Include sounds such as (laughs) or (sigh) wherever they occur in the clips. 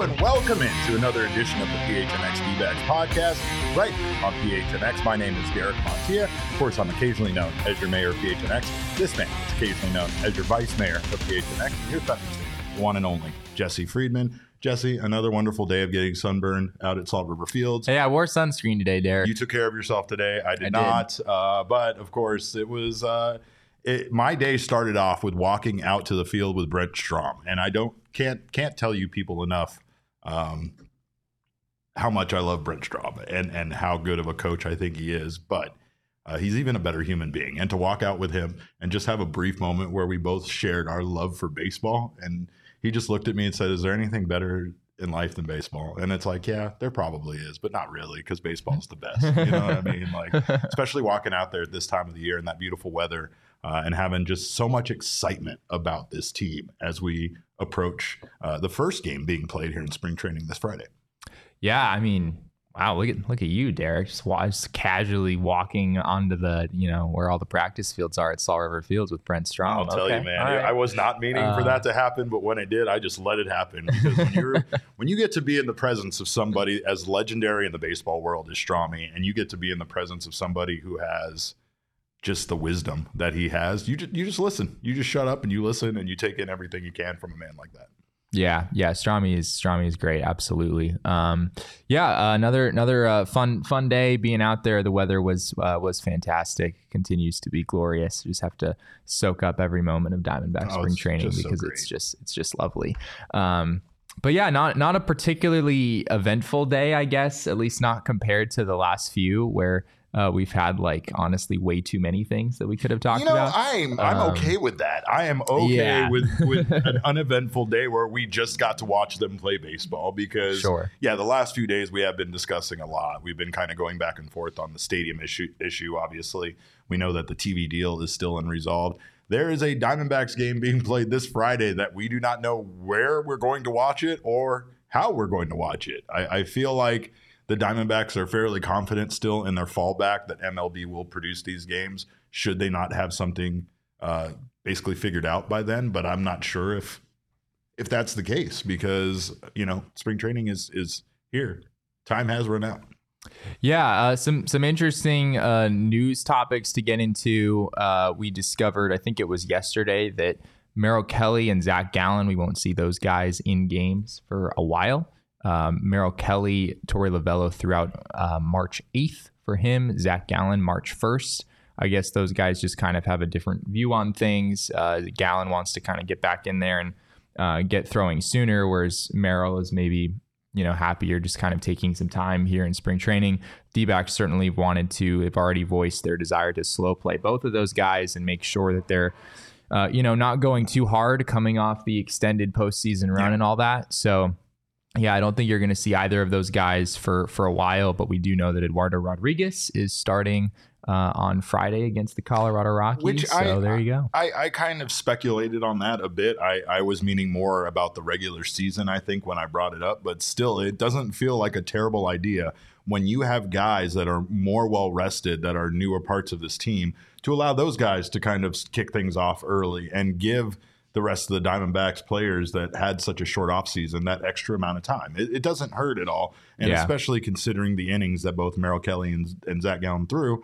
Hello and welcome into another edition of the PHNX D-backs podcast, right on PHNX. My name is Derek Montilla. Of course, I'm occasionally known as your mayor of PHNX. This man is occasionally known as your vice mayor of PHNX. And here's that one and only Jesse Friedman. Jesse, another wonderful day of getting sunburned out at Salt River Fields. Hey, I wore sunscreen today, Derek. You took care of yourself today. I did I did. not. Uh, but of course, it was. Uh, it, my day started off with walking out to the field with Brent Strom, and I don't can't can't tell you people enough um, how much I love Brent Strom and and how good of a coach I think he is. But uh, he's even a better human being, and to walk out with him and just have a brief moment where we both shared our love for baseball, and he just looked at me and said, "Is there anything better?" In life than baseball, and it's like, yeah, there probably is, but not really, because baseball's the best. You know what I mean? (laughs) Like, especially walking out there at this time of the year in that beautiful weather, uh, and having just so much excitement about this team as we approach uh, the first game being played here in spring training this Friday. yeah, I mean, wow, look at look at you, Derek. Just, just casually walking onto the, you know, where all the practice fields are at Salt River Fields with Brent Strom. I'll tell Okay, you, man, right. I was not meaning for Uh, that to happen, but when it did, I just let it happen because when you're (laughs) when you get to be in the presence of somebody as legendary in the baseball world as Strami, and you get to be in the presence of somebody who has just the wisdom that he has, you just you just listen, you just shut up and you listen and you take in everything you can from a man like that. Yeah, yeah, Strami is Strami is great, absolutely. Um, yeah, uh, another another uh, fun fun day being out there. The weather was uh, was fantastic, continues to be glorious. You just have to soak up every moment of Diamondback Oh, spring training just so because it's just it's just lovely. Um, but yeah, not not a particularly eventful day, I guess. At least not compared to the last few where. Uh, we've had like honestly way too many things that we could have talked you know, about. I'm I'm Um, okay with that. I am okay yeah. with with (laughs) an uneventful day where we just got to watch them play baseball because Sure. yeah, the last few days we have been discussing a lot. We've been kind of going back and forth on the stadium issue issue obviously. We know that the TV deal is still unresolved. There is a Diamondbacks game being played this Friday that we do not know where we're going to watch it or how we're going to watch it. I, I feel like the Diamondbacks are fairly confident still in their fallback that MLB will produce these games should they not have something uh, basically figured out by then. But I'm not sure if if that's the case because you know spring training is is here. Time has run out. Yeah, uh, some some interesting uh, news topics to get into. Uh, we discovered, I think it was yesterday, that Merrill Kelly and Zach Gallen, we won't see those guys in games for a while. Um, Merrill Kelly, Torey Lovullo throughout uh, March 8th for him, Zach Gallen March 1st. I guess those guys just kind of have a different view on things. Uh, Gallen wants to kind of get back in there and uh, get throwing sooner, whereas Merrill is maybe you know happier just kind of taking some time here in spring training. D-backs certainly wanted to. They've already voiced their desire to slow play both of those guys and make sure that they're uh, you know not going too hard coming off the extended postseason run Yeah. and all that. So. Yeah, I don't think you're going to see either of those guys for for a while, but we do know that Eduardo Rodriguez is starting uh, on Friday against the Colorado Rockies. Which so I- there you go. I, I kind of speculated on that a bit. I, I was meaning more about the regular season, I think, when I brought it up, but still, it doesn't feel like a terrible idea when you have guys that are more well rested, that are newer parts of this team, to allow those guys to kind of kick things off early and give the rest of the Diamondbacks players that had such a short offseason that extra amount of time. It, it doesn't hurt at all. And Yeah. especially considering the innings that both Merrill Kelly and, and Zach Gallen threw,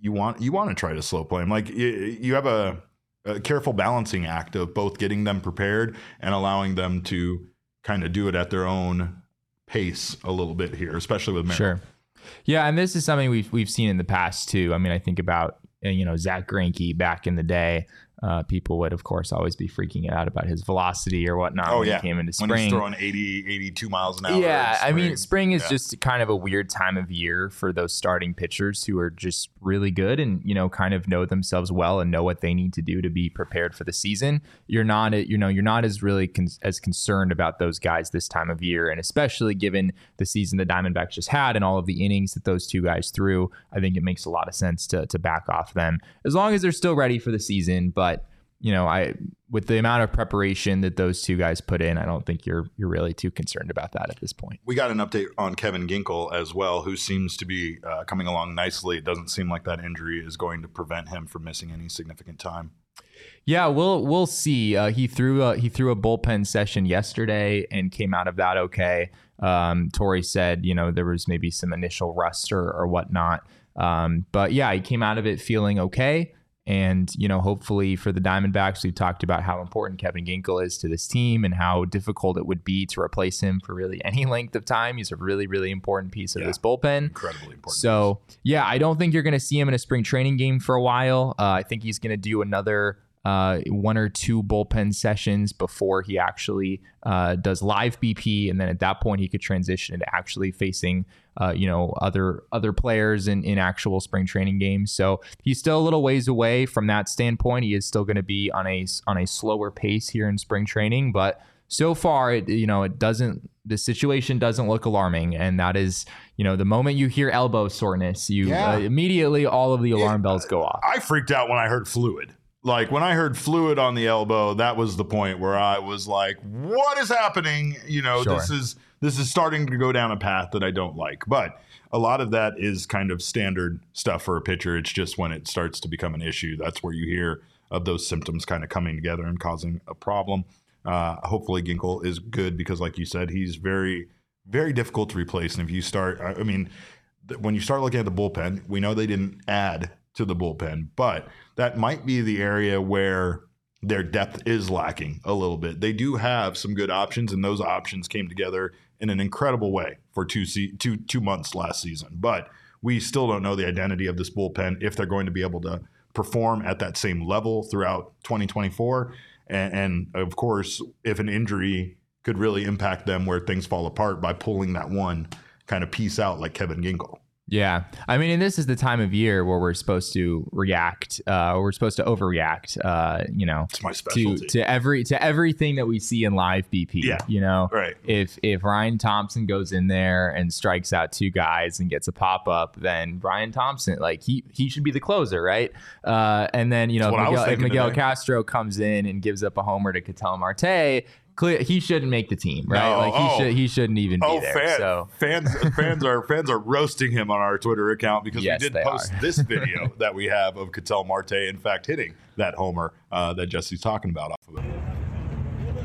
you want you want to try to slow play them. Like you, you have a, a careful balancing act of both getting them prepared and allowing them to kind of do it at their own pace a little bit here, especially with Merrill. Sure. Yeah, and this is something we've we've seen in the past too. I mean, I think about you know Zack Greinke back in the day. Uh, people would, of course, always be freaking out about his velocity or whatnot Oh when yeah, he came into spring. when he's throwing 80, 82 miles an hour. Yeah, I mean, spring is Yeah. just kind of a weird time of year for those starting pitchers who are just really good and you know kind of know themselves well and know what they need to do to be prepared for the season. You're not, you know, you're not as really con- as concerned about those guys this time of year, and especially given the season the Diamondbacks just had and all of the innings that those two guys threw. I think it makes a lot of sense to to back off them as long as they're still ready for the season, but you know, I with the amount of preparation that those two guys put in, I don't think you're you're really too concerned about that at this point. we got an update on Kevin Ginkel as well, who seems to be uh, coming along nicely. It doesn't seem like that injury is going to prevent him from missing any significant time. Yeah, we'll we'll see. Uh, he threw a, he threw a bullpen session yesterday and came out of that okay. Um, Torey said, you know, there was maybe some initial rust or, or whatnot, um, but yeah, he came out of it feeling okay. And, you know, hopefully for the Diamondbacks, we've talked about how important Kevin Ginkel is to this team and how difficult it would be to replace him for really any (laughs) length of time. He's a really, really important piece of Yeah. this bullpen. Incredibly important. So, yeah, I don't think you're going to see him in a spring training game for a while. Uh, I think he's going to do another uh, one or two bullpen sessions before he actually uh, does live BP, and then at that point he could transition into actually facing, uh, you know, other other players in in actual spring training games. So he's still a little ways away from that standpoint. He is still going to be on a on a slower pace here in spring training, but so far it you know it doesn't the situation doesn't look alarming and that is you know the moment you hear elbow soreness you Yeah. uh, immediately all of the alarm bells go off I freaked out when I heard fluid. Like when I heard fluid on the elbow, that was the point where I was like, "What is happening?" You know, Sure. this is this is starting to go down a path that I don't like. But a lot of that is kind of standard stuff for a pitcher. It's just when it starts to become an issue, that's where you hear of those symptoms kind of coming together and causing a problem. Uh, hopefully, Ginkel is good because, like you said, he's very, very difficult to replace. And if you start, I mean, th- when you start looking at the bullpen, we know they didn't add to the bullpen, but that might be the area where their depth is lacking a little bit. They do have some good options, and those options came together in an incredible way for two se- two two months last season. But we still don't know the identity of this bullpen if they're going to be able to perform at that same level throughout 2024. And, and of course, if an injury could really impact them where things fall apart by pulling that one kind of piece out like Kevin Ginkel. Yeah i mean and this is the time of year where we're supposed to react uh we're supposed to overreact uh you know to to every to everything that we see in live bp Yeah. you know right. if if Ryan Thompson goes in there and strikes out two guys and gets a pop up, then Brian Thompson, like he he should be the closer, right? Uh, and then you know if what I was Miguel, if Miguel today. Castro comes in and gives up a homer to Ketel Marte, clear he shouldn't make the team, right? No, like he oh. should he shouldn't even Oh, be there. fan, So fans fans are fans are roasting him on our Twitter account because Yes, we did post are. this (laughs) video that we have of Ketel Marte, in fact, hitting that homer uh, that Jesse's talking about off of it.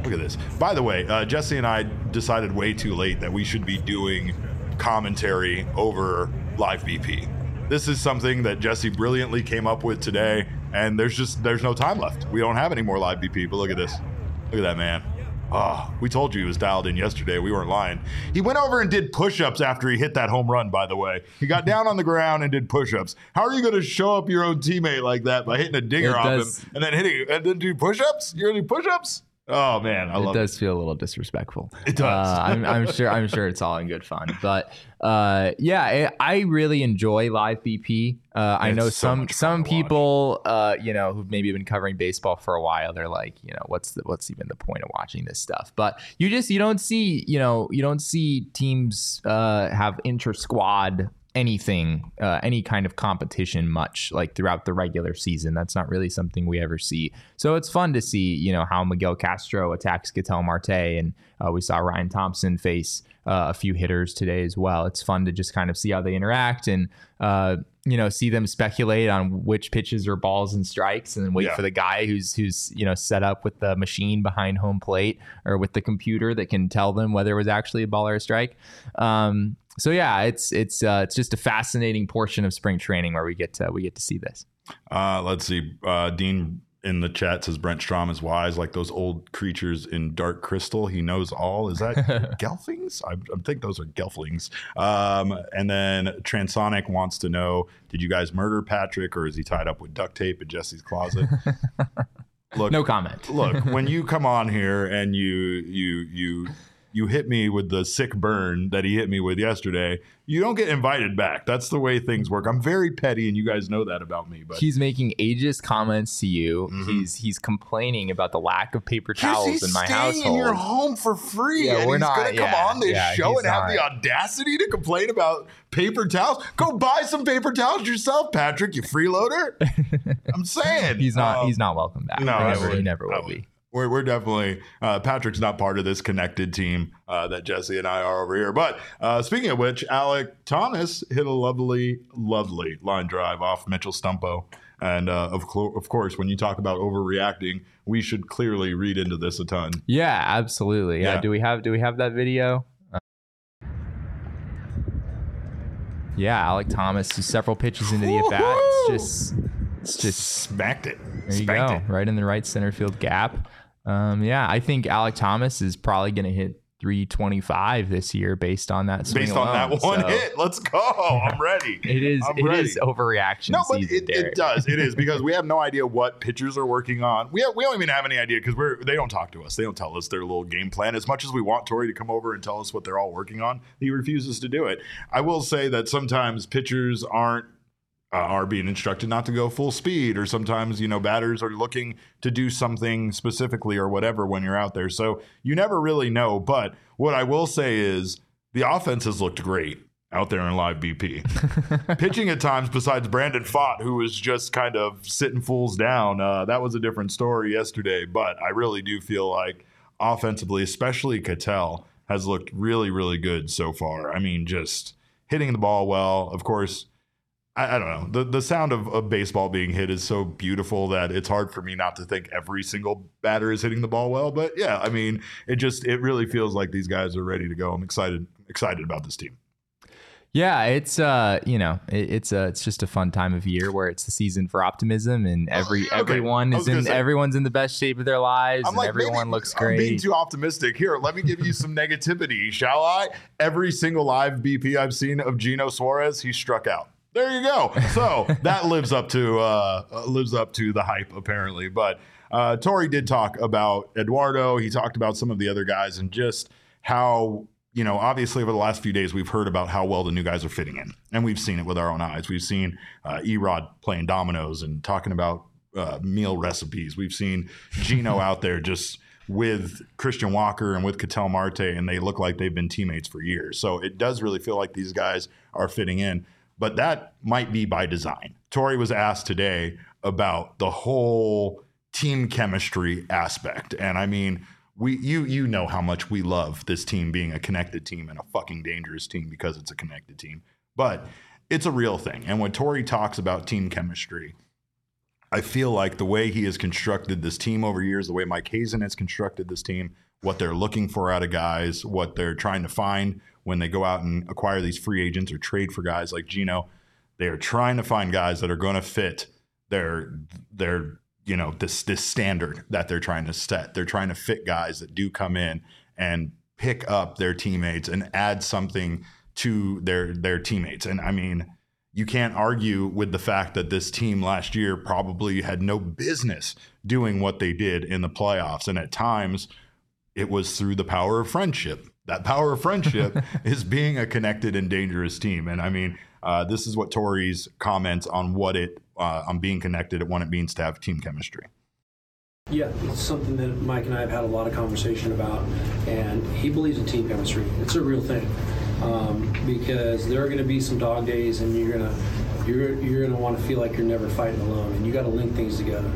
Look at this. By the way, uh, Jesse and I decided way too late that we should be doing commentary over live BP. This is something that Jesse brilliantly came up with today, and there's just there's no time left. We don't have any more live BP. But look at this. Look at that man. Oh, we told you he was dialed in yesterday. We weren't lying. He went over and did push-ups after he hit that home run. By the way, he got down on the ground and did push-ups. How are you going to show up your own teammate like that by hitting a dinger It off does- him and then hitting and then do push-ups? You're going to do push-ups? Oh man, I it love it. does feel a little disrespectful. It does. Uh, I'm, I'm sure. I'm sure it's all in good fun. But uh, yeah, I, I really enjoy live BP. Uh, I know some fun some people, uh, you know, who've maybe been covering baseball for a while. They're like, you know, what's the, what's even the point of watching this stuff? But you just you don't see, you know, you don't see teams uh, have inter squad anything, uh, any kind of competition much like throughout the regular season. That's not really something we ever see. So it's fun to see, you know, how Miguel Castro attacks Ketel Marte, and uh, we saw Ryan Thompson face uh, a few hitters today as well. It's fun to just kind of see how they interact and. Uh, you know, see them speculate on which pitches are balls and strikes, and then wait Yeah. for the guy who's who's you know set up with the machine behind home plate or with the computer that can tell them whether it was actually a ball or a strike. Um, so yeah, it's it's uh, it's just a fascinating portion of spring training where we get to we get to see this. Uh, let's see. Uh, Dean in the chat says Brent Strom is wise, like those old creatures in Dark Crystal. He knows all. Is that (laughs) Gelflings? I, I think those are Gelflings. Um, and then Transonic wants to know: Did you guys murder Patrick, or is he tied up with duct tape in Jesse's closet? (laughs) Look, No comment. look when (laughs) you come on here and you you you you hit me with the sick burn that he hit me with yesterday you don't get invited back that's the way things work i'm very petty and you guys know that about me but He's making ageist comments to you. Mhm. He's he's complaining about the lack of paper Jesse, towels in my house. He's staying household. in your home for free Yeah, and we're he's not- gonna come yeah, on this yeah, show he's and have the audacity to complain about paper towels go buy some paper towels yourself patrick you freeloader (laughs) i'm saying he's not Um, he's not welcome back. no, he never, he wouldn't. never I will be. We're, we're definitely uh, Patrick's not part of this connected team uh, that Jesse and I are over here. But uh, speaking of which, Alec Thomas hit a lovely, lovely line drive off Mitchell Stumpo. And uh, of, of course, when you talk about overreacting, we should clearly read into this a ton. Yeah, absolutely. Yeah. Do we have Do we have that video? Uh, yeah, Alec Thomas, several pitches into the at bat. It's just, it's just Smacked it. There you Spanked go, it. right in the right center field gap. Um, yeah, I think Alec Thomas is probably going to hit 325 this year based on that. Based on that one So hit, let's go. I'm (laughs) ready. It is. I'm It ready. is overreaction No, but season. it, it does. It is because we have no idea (laughs) what pitchers are working on. We have, we don't even have any idea because we're they don't talk to us. They don't tell us their little game plan. As much as we want Torey to come over and tell us what they're all working on, he refuses to do it. I will say that sometimes pitchers aren't uh, are being instructed not to go full speed, or sometimes you know batters are looking to do something specifically or whatever when you're out there. So you never really know. But what I will say is the offense has looked great out there in live BP (laughs) pitching at times besides Brandon Pfaadt, who was just kind of sitting fools down. Uh, that was a different story yesterday, but I really do feel like offensively, especially Ketel, has looked really, really good so far. I mean, just hitting the ball well. Of course, I, I don't know. The the sound of a baseball being hit is so beautiful that it's hard for me not to think every single batter is hitting the ball well. But yeah, I mean, it just it really feels like these guys are ready to go. I'm excited excited about this team. Yeah, it's uh, you know, it, it's uh, it's just a fun time of year where it's the season for optimism, and every Oh, okay. everyone is in say- everyone's in the best shape of their lives, I'm and like, everyone looks I'm being too optimistic. Here, let me give you some negativity, shall I? Every single live BP I've seen of Geno Suarez, he struck out. There you go. So that lives up to uh, uh, lives up to the hype, apparently. But uh, Torey did talk about Eduardo. He talked about some of the other guys and just how you know, obviously over the last few days, we've heard about how well the new guys are fitting in, and we've seen it with our own eyes. We've seen uh, Erod playing dominoes and talking about uh, meal recipes. We've seen Geno (laughs) out there just with Christian Walker and with Cattell Marte, and they look like they've been teammates for years. So it does really feel like these guys are fitting in, but that might be by design. Torey was asked today about the whole team chemistry aspect, and I mean we you you know how much we love this team being a connected team and a fucking dangerous team because it's a connected team. But it's a real thing. And when Torey talks about team chemistry, I feel like the way he has constructed this team over years, the way Mike Hazen has constructed this team, what they're looking for out of guys, what they're trying to find when they go out and acquire these free agents or trade for guys like Geno, they are trying to find guys that are going to fit their their you know this this standard that they're trying to set. They're trying to fit guys that do come in and pick up their teammates and add something to their their teammates. And I mean, you can't argue with the fact that this team last year probably had no business doing what they did in the playoffs. And at times, it was through the power of friendship. That power of friendship (laughs) is being a connected and dangerous team. And I mean, uh, this is what Torey's comments on what it uh, on being connected and what it means to have team chemistry. Yeah, it's something that Mike and I have had a lot of conversation about, and he believes in team chemistry. It's a real thing um, because there are going to be some dog days, and you're gonna you're you're gonna want to feel like you're never fighting alone, and you got to link things together.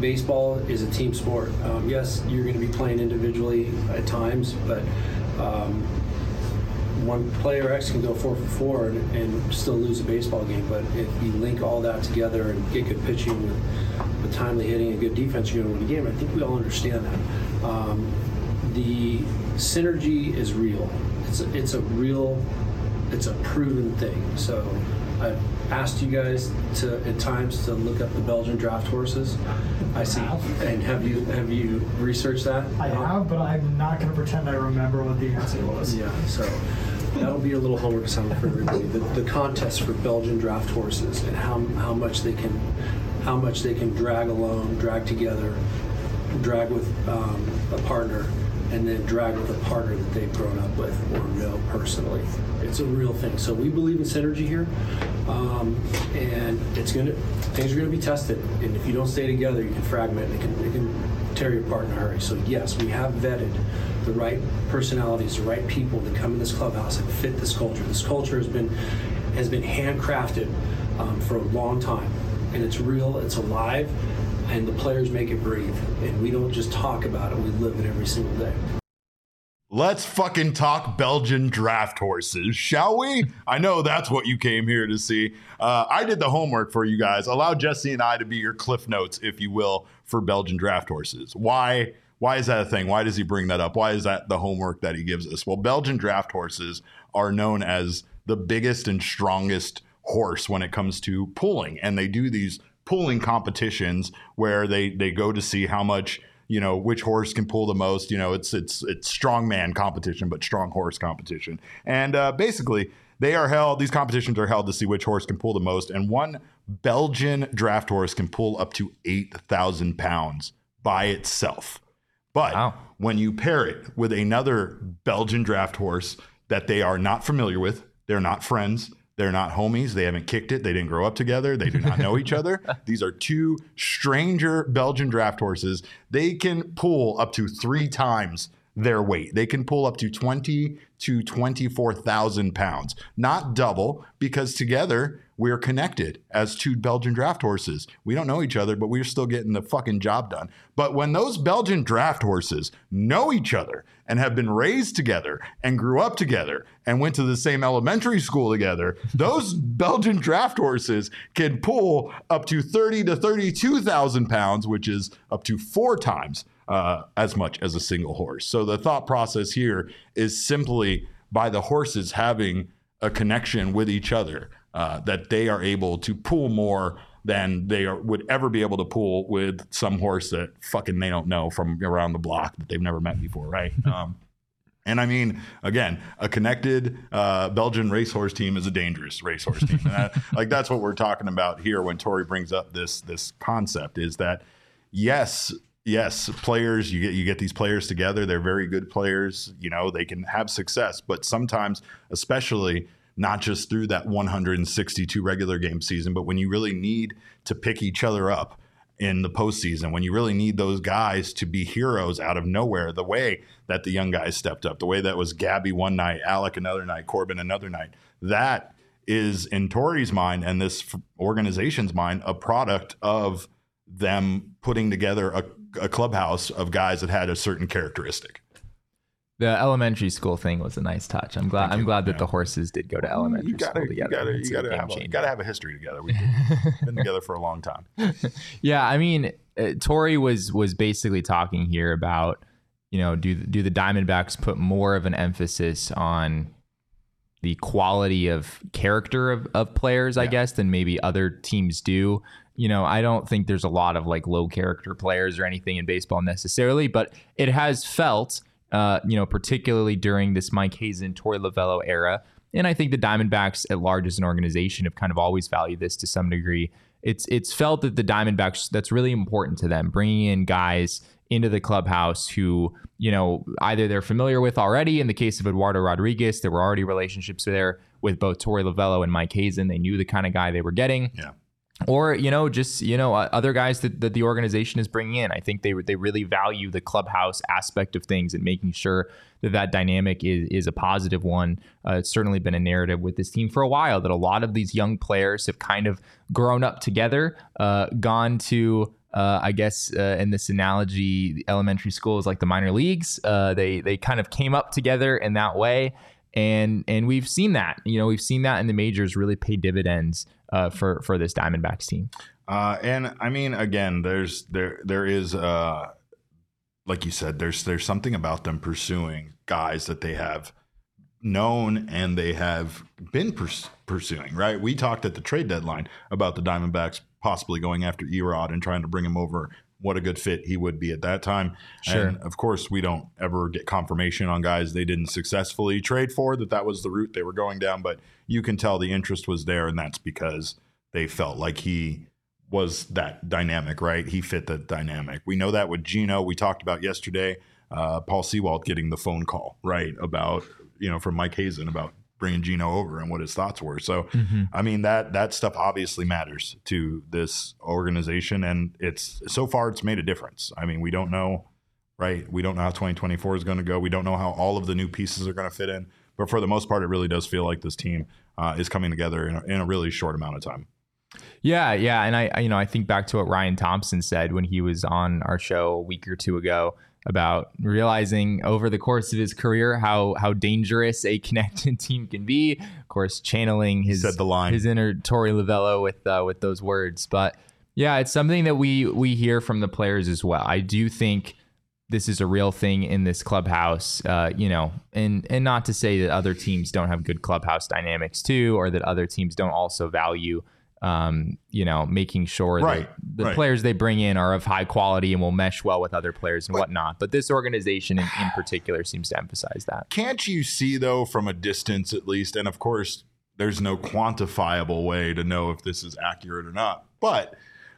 Baseball is a team sport. Um, yes, you're going to be playing individually at times, but um, one player X can go four for four and, and still lose a baseball game. But if you link all that together and get good pitching with, with timely hitting and good defense, you're going to win the game. I think we all understand that. Um, the synergy is real. It's a, it's a real, it's a proven thing. So I've asked you guys to at times to look up the Belgian draft horses. I see. And have you have you researched that? I have, but I'm not going to pretend I remember what the answer was. Yeah, so that'll be a little homework assignment for everybody. The, the contest for Belgian draft horses and how, how much they can how much they can drag alone, drag together, drag with um, a partner, and then drag with a partner that they've grown up with or know personally. It's a real thing. So we believe in synergy here, um, and it's gonna things are gonna be tested. And if you don't stay together, you can fragment. It can, it can tear you apart in a hurry. So yes, we have vetted the right personalities, the right people to come in this clubhouse and fit this culture. This culture has been has been handcrafted um, for a long time, and it's real. It's alive, and the players make it breathe. And we don't just talk about it; we live it every single day. Let's fucking talk Belgian draft horses, shall we? I know that's what you came here to see. Uh, I did the homework for you guys. Allow Jesse and I to be your cliff notes, if you will, for Belgian draft horses. Why? Why is that a thing? Why does he bring that up? Why is that the homework that he gives us? Well, Belgian draft horses are known as the biggest and strongest horse when it comes to pulling, and they do these pulling competitions where they they go to see how much you know which horse can pull the most. You know, it's it's it's strongman competition, but strong horse competition. And uh, basically, they are held. These competitions are held to see which horse can pull the most. And one Belgian draft horse can pull up to eight thousand pounds by itself. But Wow. when you pair it with another Belgian draft horse that they are not familiar with, they're not friends, they're not homies, they haven't kicked it, they didn't grow up together, they do not know each (laughs) other. These are two stranger Belgian draft horses. They can pull up to three times their weight. They can pull up to 20 to 24,000 pounds. Not double, because together we're connected as two Belgian draft horses. We don't know each other, but we're still getting the fucking job done. But when those Belgian draft horses know each other and have been raised together and grew up together and went to the same elementary school together, those (laughs) Belgian draft horses can pull up to 30 to 32,000 pounds, which is up to four times uh, as much as a single horse. So the thought process here is simply by the horses having a connection with each other uh, that they are able to pull more than they are, would ever be able to pull with some horse that fucking they don't know from around the block that they've never met before, right? (laughs) Um, and I mean, again, a connected uh, Belgian racehorse team is a dangerous racehorse team. That, (laughs) like that's what we're talking about here when Torey brings up this this concept is that yes, yes, players you get you get these players together. They're very good players. You know, they can have success, but sometimes, especially not just through that 162 regular game season, but when you really need to pick each other up in the postseason, when you really need those guys to be heroes out of nowhere, the way that the young guys stepped up, the way that was Gabby one night, Alec another night, Corbin another night, that is in Torey's mind and this organization's mind a product of them putting together a, a clubhouse of guys that had a certain characteristic. The elementary school thing was a nice touch. I'm glad. I'm glad that Yeah. the horses did go to elementary you gotta, school you together. gotta, you gotta, have a, gotta have a history together. We've been together for a long time. (laughs) Yeah, I mean, uh, Torey was was basically talking here about, you know, do do the Diamondbacks put more of an emphasis on the quality of character of, of players, I Yeah. guess, than maybe other teams do. You know, I don't think there's a lot of like low character players or anything in baseball necessarily, but it has felt, uh, you know, particularly during this Mike Hazen, Torey Lovullo era. And I think the Diamondbacks at large as an organization have kind of always valued this to some degree. It's it's felt that the Diamondbacks that's really important to them, bringing in guys into the clubhouse who you know either they're familiar with already. In the case of Eduardo Rodriguez, there were already relationships there with both Torey Lovullo and Mike Hazen. They knew the kind of guy they were getting Yeah. Or you know just you know uh, other guys that, that the organization is bringing in. I think they they really value the clubhouse aspect of things and making sure that that dynamic is is a positive one. Uh, it's certainly been a narrative with this team for a while that a lot of these young players have kind of grown up together uh, gone to uh, I guess uh, in this analogy, elementary school is like the minor leagues. Uh, they they kind of came up together in that way, and and we've seen that. You know, we've seen that in the majors really pay dividends uh, for for this Diamondbacks team. Uh, and I mean, again, there's there there is uh, like you said, there's there's something about them pursuing guys that they have known and they have been purs- pursuing. Right? We talked at the trade deadline about the Diamondbacks possibly going after Erod and trying to bring him over. What a good fit he would be at that time. Sure. And of course, we don't ever get confirmation on guys they didn't successfully trade for that that was the route they were going down. But you can tell the interest was there, and that's because they felt like he was that dynamic, right? He fit the dynamic. We know that with Geno. We talked about yesterday, uh, Paul Sewald getting the phone call, right, about you know from Mike Hazen about bringing Geno over and what his thoughts were. So, I mean that that stuff obviously matters to this organization, and it's so far it's made a difference. I mean, we don't know, right? We don't know how 2024 is going to go. We don't know how all of the new pieces are going to fit in, but for the most part, it really does feel like this team uh, is coming together in a, in a really short amount of time. Yeah, yeah, and I, I, you know, I think back to what Ryan Thompson said when he was on our show a week or two ago about realizing over the course of his career how how dangerous a (laughs) connected team can be. Of course, channeling his the line. his inner Torey Lovullo with uh, with those words, but yeah, it's something that we we hear from the players as well. I do think this is a real thing in this clubhouse, uh, you know, and and not to say that other teams don't have good clubhouse dynamics too, or that other teams don't also value, um, you know, making sure Right, that the right. players they bring in are of high quality and will mesh well with other players and whatnot. But this organization in, in (sighs) particular seems to emphasize that. Can't you see though from a distance at least? And of course, there's no quantifiable way to know if this is accurate or not. But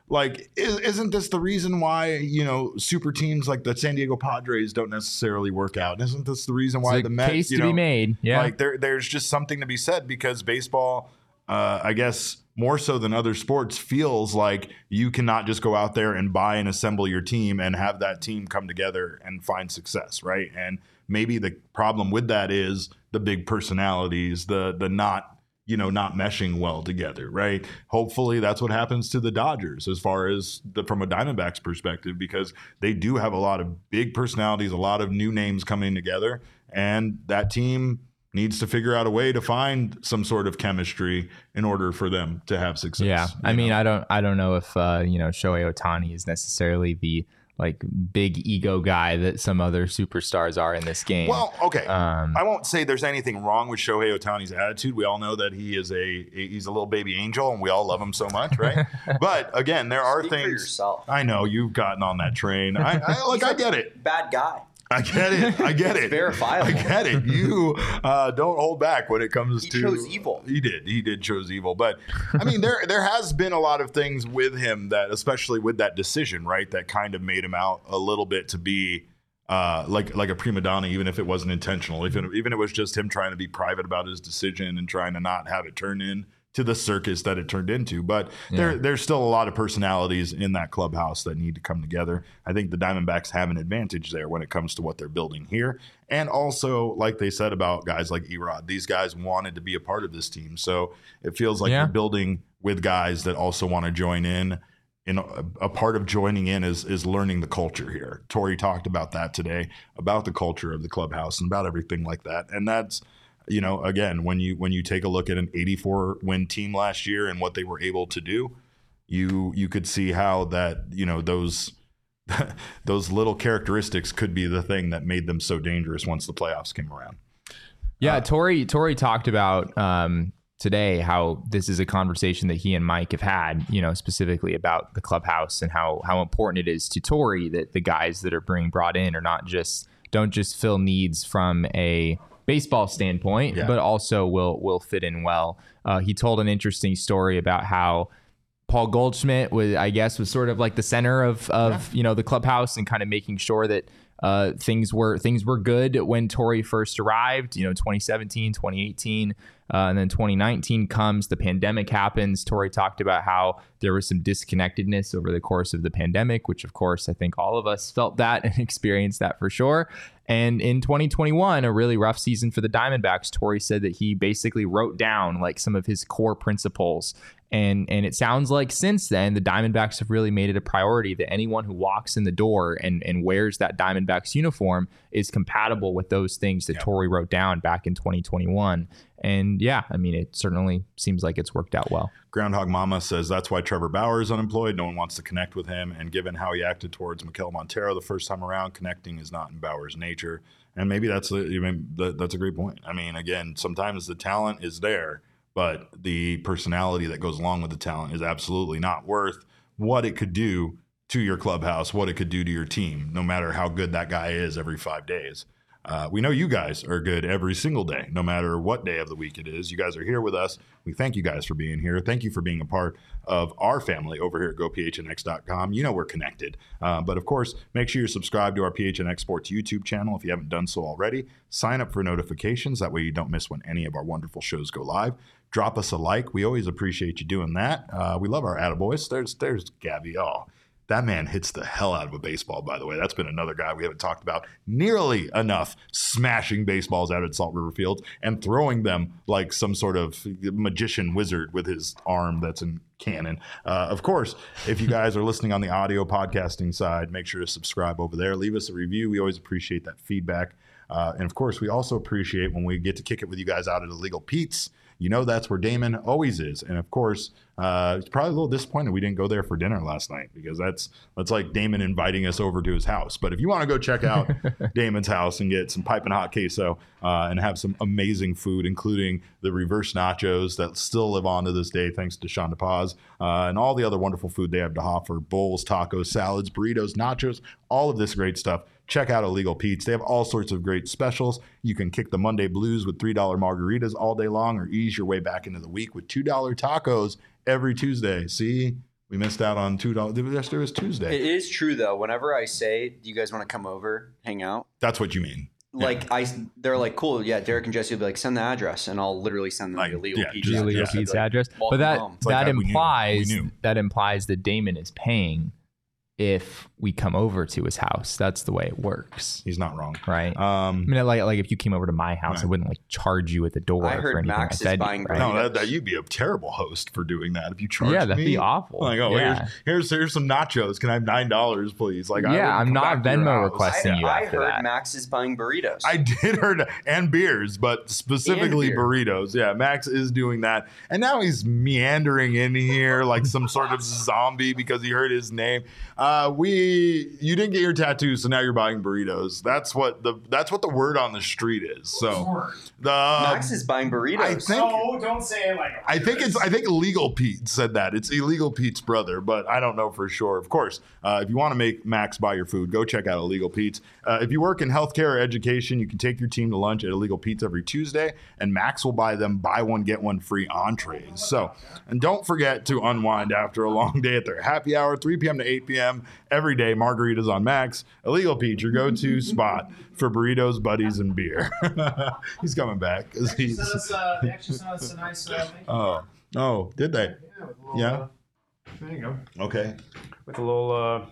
like, is, isn't this the reason why you know super teams like the San Diego Padres don't necessarily work out? Isn't this the reason why the Mets? case you to know, be made. Yeah. Like there, there's just something to be said because baseball, uh, I guess more so than other sports, feels like you cannot just go out there and buy and assemble your team and have that team come together and find success, right? And maybe the problem with that is the big personalities, the the not you know not meshing well together, right? Hopefully that's what happens to the Dodgers as far as the from a Diamondbacks perspective because they do have a lot of big personalities, a lot of new names coming together, and that team needs to figure out a way to find some sort of chemistry in order for them to have success. Yeah, I you mean, know? I don't, I don't know if uh, you know Shohei Ohtani is necessarily the like big ego guy that some other superstars are in this game. well, okay. um, I won't say there's anything wrong with Shohei Ohtani's attitude. We all know that he is a he's a little baby angel, and we all love him so much, right? (laughs) but again, there are Speak for things. yourself. I know you've gotten on that train. I, I like. I get it. Bad guy. I get it. I get it. verifiable. I get it. You uh, don't hold back when it comes He to chose evil. He did. He did chose evil. But I mean, there there has been a lot of things with him that, especially with that decision, right, that kind of made him out a little bit to be uh, like like a prima donna, even if it wasn't intentional. Even even it was just him trying to be private about his decision and trying to not have it turn in to the circus that it turned into. But there there's still a lot of personalities in that clubhouse that need to come together. I think the Diamondbacks have an advantage there when it comes to what they're building here. And also, like they said about guys like Erod, these guys wanted to be a part of this team. So it feels like Yeah. you're building with guys that also want to join in. In a, a part of joining in is is learning the culture here. Torey talked about that today, about the culture of the clubhouse and about everything like that. And that's you know, again, when you when you take a look at an 84 win team last year and what they were able to do, you you could see how that you know those (laughs) those little characteristics could be the thing that made them so dangerous once the playoffs came around. Yeah, Torey Torey talked about um, today how this is a conversation that he and Mike have had, you know, specifically about the clubhouse and how how important it is to Torey that the guys that are being brought in are not just don't just fill needs from a baseball standpoint, Yeah. but also will will fit in well. Uh, he told an interesting story about how Paul Goldschmidt was, I guess, was sort of like the center of of you know the clubhouse and kind of making sure that uh, things were things were good when Torey first arrived. You know, 2017, 2018, uh, and then 2019 comes. The pandemic happens. Torey talked about how there was some disconnectedness over the course of the pandemic, which of course I think all of us felt that (laughs) and experienced that for sure. And in 2021, a really rough season for the Diamondbacks, Torey said that he basically wrote down like some of his core principles. And and it sounds like since then the Diamondbacks have really made it a priority that anyone who walks in the door and, and wears that Diamondbacks uniform is compatible with those things that. Torey wrote down back in 2021. And yeah, I mean it certainly seems like it's worked out well. Groundhog Mama says that's why Trevor Bauer is unemployed. No one wants to connect with him. And given how he acted towards Miguel Montero the first time around, connecting is not in Bauer's nature. And maybe that's a, that's a great point. I mean, again, sometimes the talent is there, but the personality that goes along with the talent is absolutely not worth what it could do to your clubhouse, what it could do to your team, no matter how good that guy is every five days. Uh, we know you guys are good every single day, no matter what day of the week it is. You guys are here with us. We thank you guys for being here. Thank you for being a part of our family over here at GoPHNX.com. You know we're connected. Uh, but of course, make sure you're subscribed to our PHNX Sports YouTube channel if you haven't done so already. Sign up for notifications. That way you don't miss when any of our wonderful shows go live. Drop us a like. We always appreciate you doing that. Uh, we love our attaboys. There's, there's Gabby. Oh, That man hits the hell out of a baseball, by the way. That's been another guy we haven't talked about nearly enough, smashing baseballs out at Salt River Fields and throwing them like some sort of magician wizard with his arm that's in cannon. Uh, of course, if you guys are listening on the audio podcasting side, make sure to subscribe over there. Leave us a review. We always appreciate that feedback. Uh, and of course, we also appreciate when we get to kick it with you guys out at Illegal Pete's. You know that's where Damon always is, and of course, uh, it's probably a little disappointed we didn't go there for dinner last night because that's that's like Damon inviting us over to his house. But if you want to go check out (laughs) Damon's house and get some piping hot queso uh, and have some amazing food, including the reverse nachos that still live on to this day, thanks to Sean DePaz, uh, and all the other wonderful food they have to offer: bowls, tacos, salads, burritos, nachos, all of this great stuff check out Illegal Pete's. They have all sorts of great specials. You can kick the Monday blues with $3 margaritas all day long or ease your way back into the week with $2 tacos every Tuesday. See, we missed out on $2. Yesterday was Tuesday. It is true though. Whenever I say, "Do you guys want to come over, hang out?" That's what you mean. Like I, they're like, "Cool, yeah." Derek and Jesse will be like, "Send the address," and I'll literally send them Like, the illegal yeah, pizza. just- illegal yeah. Pete's Like, address. But welcome that like that that we knew. implies We knew. that implies that Damon is paying if we come over to his house. That's the way it works, He's not wrong. right? Um, I mean, like like if you came over to my house, I wouldn't like charge you at the door. I heard anything Max I is said, buying right? no, that, that you'd be a terrible host for doing that if you charged yeah, that'd me. be awful. Like, oh, yeah. here's, here's here's some nachos. Can I have nine dollars, please? Like, I Yeah, wouldn't I'm not back to your Venmo requesting I, you I after heard that. Max is buying burritos. I did heard and beers, but specifically beer. burritos. Yeah, Max is doing that, and now he's meandering in here like some sort of zombie because he heard his name. Uh, we you didn't get your tattoo, so now you're buying burritos. That's what the that's what the word on the street is. So the Max is buying burritos. I think No, don't say it like. I think it's I think illegal Pete said that it's illegal Pete's brother, but I don't know for sure. Of course, uh, if you want to make Max buy your food, go check out Illegal Pete's. Uh, if you work in healthcare or education, you can take your team to lunch at Illegal Pete's every Tuesday, and Max will buy them buy one get one free entrees. So, and don't forget to unwind after a long (laughs) day at their happy hour, 3 p.m. to 8 p.m. every day. Margaritas on Max. Illegal Pete, your go-to (laughs) spot for burritos, buddies, and beer. (laughs) he's coming back 'cause They he's. sent us, uh, they actually sent us a (laughs) nice. Uh, thank you. Oh, oh, did they? Yeah, with a little, Yeah. uh, there you go. Okay. With a little.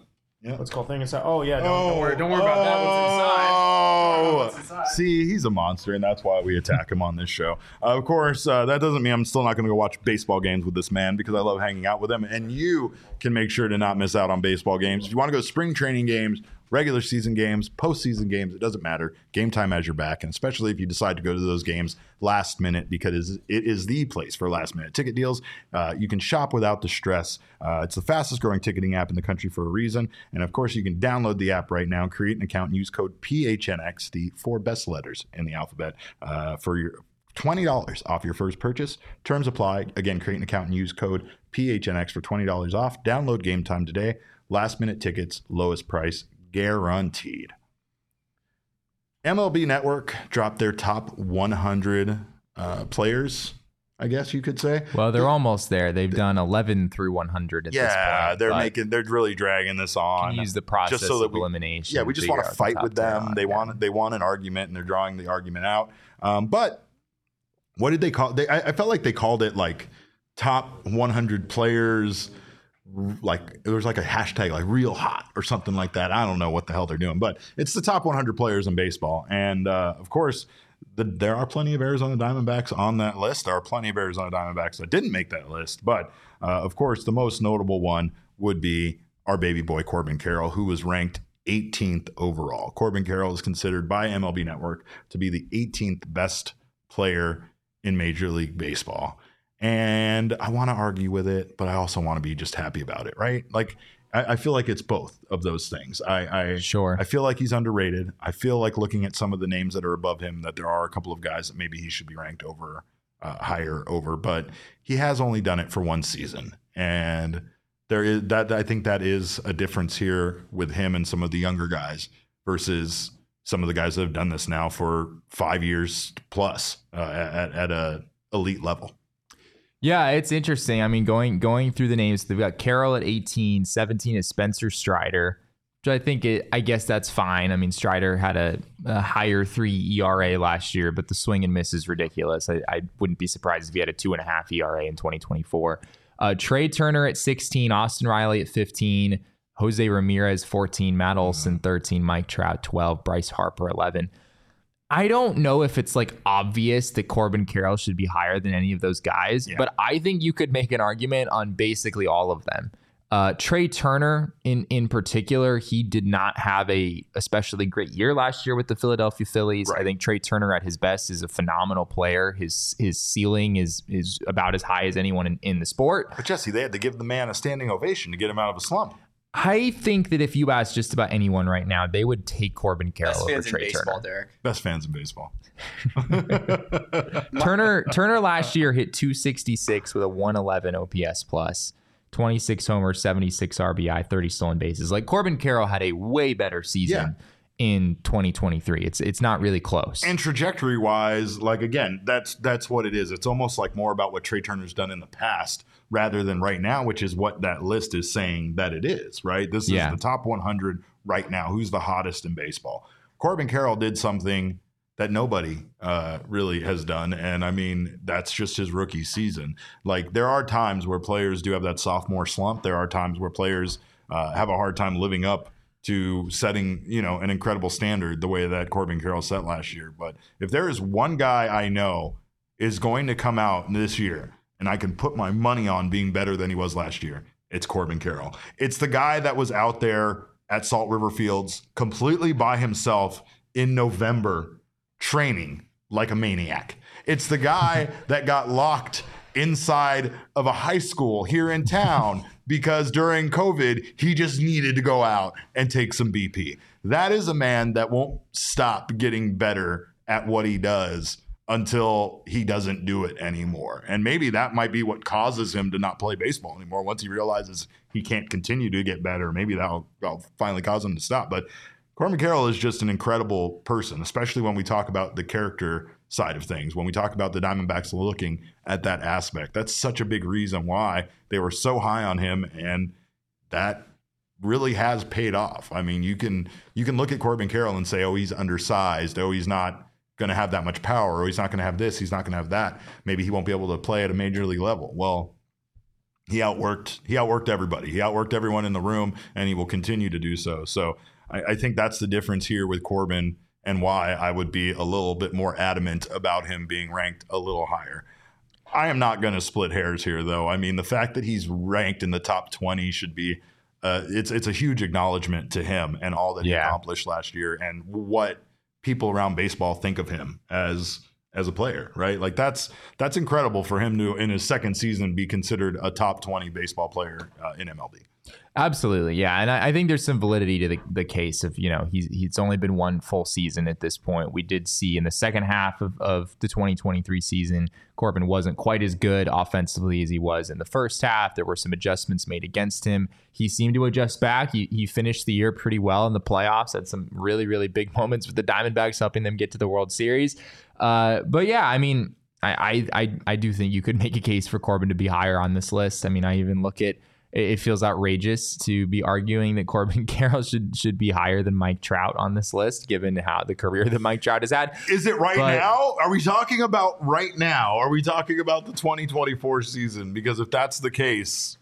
Yeah. What's called thing inside? Oh yeah. Don't, don't worry. Don't worry about that. What's inside. Don't worry about Oh, what's inside. see, he's a monster, and that's why we attack him on this show. Uh, of course, uh, that doesn't mean I'm still not going to go watch baseball games with this man because I love hanging out with him. And you can make sure to not miss out on baseball games. If you want to go to spring training games, regular season games, postseason games, it doesn't matter. Gametime has your back, and especially if you decide to go to those games last minute because it is the place for last minute ticket deals. Uh, you can shop without the stress. Uh, it's the fastest growing ticketing app in the country for a reason. And of course, you can download the app right now, create an account, and use code PHNX, the four best letters in the alphabet, uh, for your $20 off your first purchase. Terms apply. Again, create an account and use code PHNX for $20 off. Download Gametime today. Last minute tickets, lowest price guaranteed. MLB Network dropped their top 100 uh, players, I guess you could say. Well, they're almost there. They've done 11 through 100 at this Yeah, point. they're making they're really dragging this on. use the process so that we- elimination. yeah, we just want to fight with them. They it. want they want an argument, and they're drawing the argument out. Um, but what did they call? They, I, I felt like they called it like top 100 players. Like there was like a hashtag like real hot or something like that. I don't know what the hell they're doing, but it's the top 100 players in baseball, and uh, of course. The, there are plenty of Arizona Diamondbacks on that list. There are plenty of Arizona Diamondbacks that didn't make that list. But uh, of course, the most notable one would be our baby boy Corbin Carroll, who was ranked 18th overall. Corbin Carroll is considered by MLB Network to be the 18th best player in Major League Baseball. And I want to argue with it, but I also want to be just happy about it, right? Like, I, I feel like it's both of those things. I, I Sure. I feel like he's underrated. I feel like looking at some of the names that are above him, that there are a couple of guys that maybe he should be ranked over, uh, higher over, but he has only done it for one season, and there is that. I think that is a difference here with him and some of the younger guys versus some of the guys that have done this now for five years plus uh, at at a elite level. Yeah, it's interesting. I mean, going going through the names, they've got Carroll at 18, 17 is Spencer Strider, which I think it. I guess that's fine. I mean, Strider had a, a higher three ERA last year, but the swing and miss is ridiculous. I, I wouldn't be surprised if he had a two and a half ERA in 2024. Uh, Trey Turner at 16, Austin Riley at 15, Jose Ramirez 14, Matt Olson 13, Mike Trout 12, Bryce Harper 11. I don't know if it's like obvious that Corbin Carroll should be higher than any of those guys, Yeah. but I think you could make an argument on basically all of them. Uh, Trey Turner, in in particular, he did not have a especially great year last year with the Philadelphia Phillies. I think Trey Turner at his best is a phenomenal player. His his ceiling is is about as high as anyone in, in the sport. But Jesse, they had to give the man a standing ovation to get him out of a slump. I think that if you ask just about anyone right now, they would take Corbin Carroll Best over fans in baseball, Turner. Derek. Best fans in baseball. (laughs) (laughs) Turner Turner last year hit 266 with a 111 OPS plus, 26 homers, 76 RBI, 30 stolen bases. Like Corbin Carroll had a way better season in 2023. It's it's not really close. And trajectory wise, like again, that's that's what it is. It's almost like more about what Trea Turner's done in the past rather than right now, which is what that list is saying that it is, right? This is Yeah. the top 100 right now. Who's the hottest in baseball? Corbin Carroll did something that nobody uh, really has done. And I mean, that's just his rookie season. Like, there are times where players do have that sophomore slump. There are times where players uh, have a hard time living up to setting, you know, an incredible standard the way that Corbin Carroll set last year. But if there is one guy I know is going to come out this year and I can put my money on being better than he was last year, it's Corbin Carroll. It's the guy that was out there at Salt River Fields completely by himself in November training like a maniac. It's the guy (laughs) that got locked inside of a high school here in town (laughs) because during COVID, he just needed to go out and take some BP. That is a man that won't stop getting better at what he does until he doesn't do it anymore. And maybe that might be what causes him to not play baseball anymore. Once he realizes he can't continue to get better, maybe that'll, that'll finally cause him to stop. But Corbin Carroll is just an incredible person, especially when we talk about the character side of things. When we talk about the Diamondbacks looking at that aspect, that's such a big reason why they were so high on him, and that really has paid off. I mean, you can you can look at Corbin Carroll and say, "Oh, he's undersized. Oh, he's not going to have that much power. Or he's not going to have this. He's not going to have that. Maybe he won't be able to play at a major league level." Well, he outworked he outworked everybody. He outworked everyone in the room, and he will continue to do so. So I, I think that's the difference here with Corbin and why I would be a little bit more adamant about him being ranked a little higher. I am not going to split hairs here, though. I mean, the fact that he's ranked in the top twenty should be uh, it's it's a huge acknowledgement to him and all that he accomplished last year and what people around baseball think of him as as a player, right? Like that's that's incredible for him to in his second season be considered a top twenty baseball player uh, in MLB. Absolutely, yeah, and I, I think there's some validity to the, the case of you know he's he's only been one full season at this point. We did see in the second half of, of the 2023 season, Corbin wasn't quite as good offensively as he was in the first half. There were some adjustments made against him. He seemed to adjust back. He, he finished the year pretty well in the playoffs. Had some really really big (laughs) moments with the Diamondbacks, helping them get to the World Series. Uh, but yeah, I mean, I, I I I do think you could make a case for Corbin to be higher on this list. I mean, I even look at it feels outrageous to be arguing that Corbin (laughs) Carroll should should be higher than Mike Trout on this list, given how the career that Mike Trout has had. Is it right But- now? Are we talking about right now? Are we talking about the 2024 season? Because if that's the case,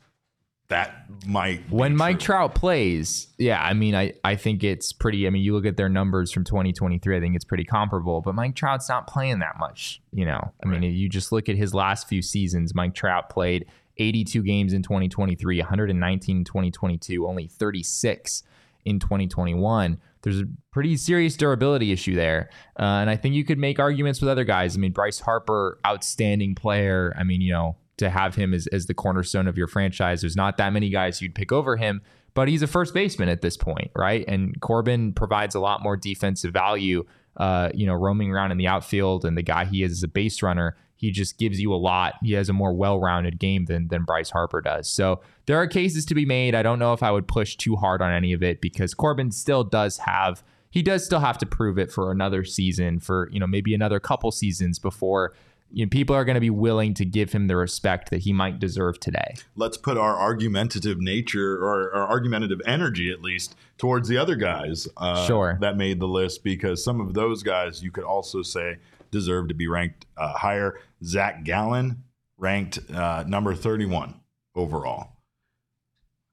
that might When Mike true. Trout plays, yeah, I mean, I, I think it's pretty. I mean, you look at their numbers from 2023, I think it's pretty comparable. But Mike Trout's not playing that much, you know. I mean, you just look at his last few seasons. Mike Trout played 82 games in 2023, 119 in 2022, only 36 in 2021. There's a pretty serious durability issue there. Uh, and I think you could make arguments with other guys. I mean, Bryce Harper, outstanding player. I mean, you know, to have him as, as the cornerstone of your franchise, there's not that many guys you'd pick over him, but he's a first baseman at this point, right? And Corbin provides a lot more defensive value, uh, you know, roaming around in the outfield. And the guy he is as a base runner, he just gives you a lot. He has a more well-rounded game than than Bryce Harper does. So there are cases to be made. I don't know if I would push too hard on any of it because Corbin still does have he does still have to prove it for another season, for you know maybe another couple seasons before you know, people are going to be willing to give him the respect that he might deserve today. let's put our argumentative nature or our argumentative energy at least towards the other guys uh, Sure. that made the list because some of those guys you could also say deserve to be ranked uh, higher. Zac Gallen ranked uh, number 31 overall.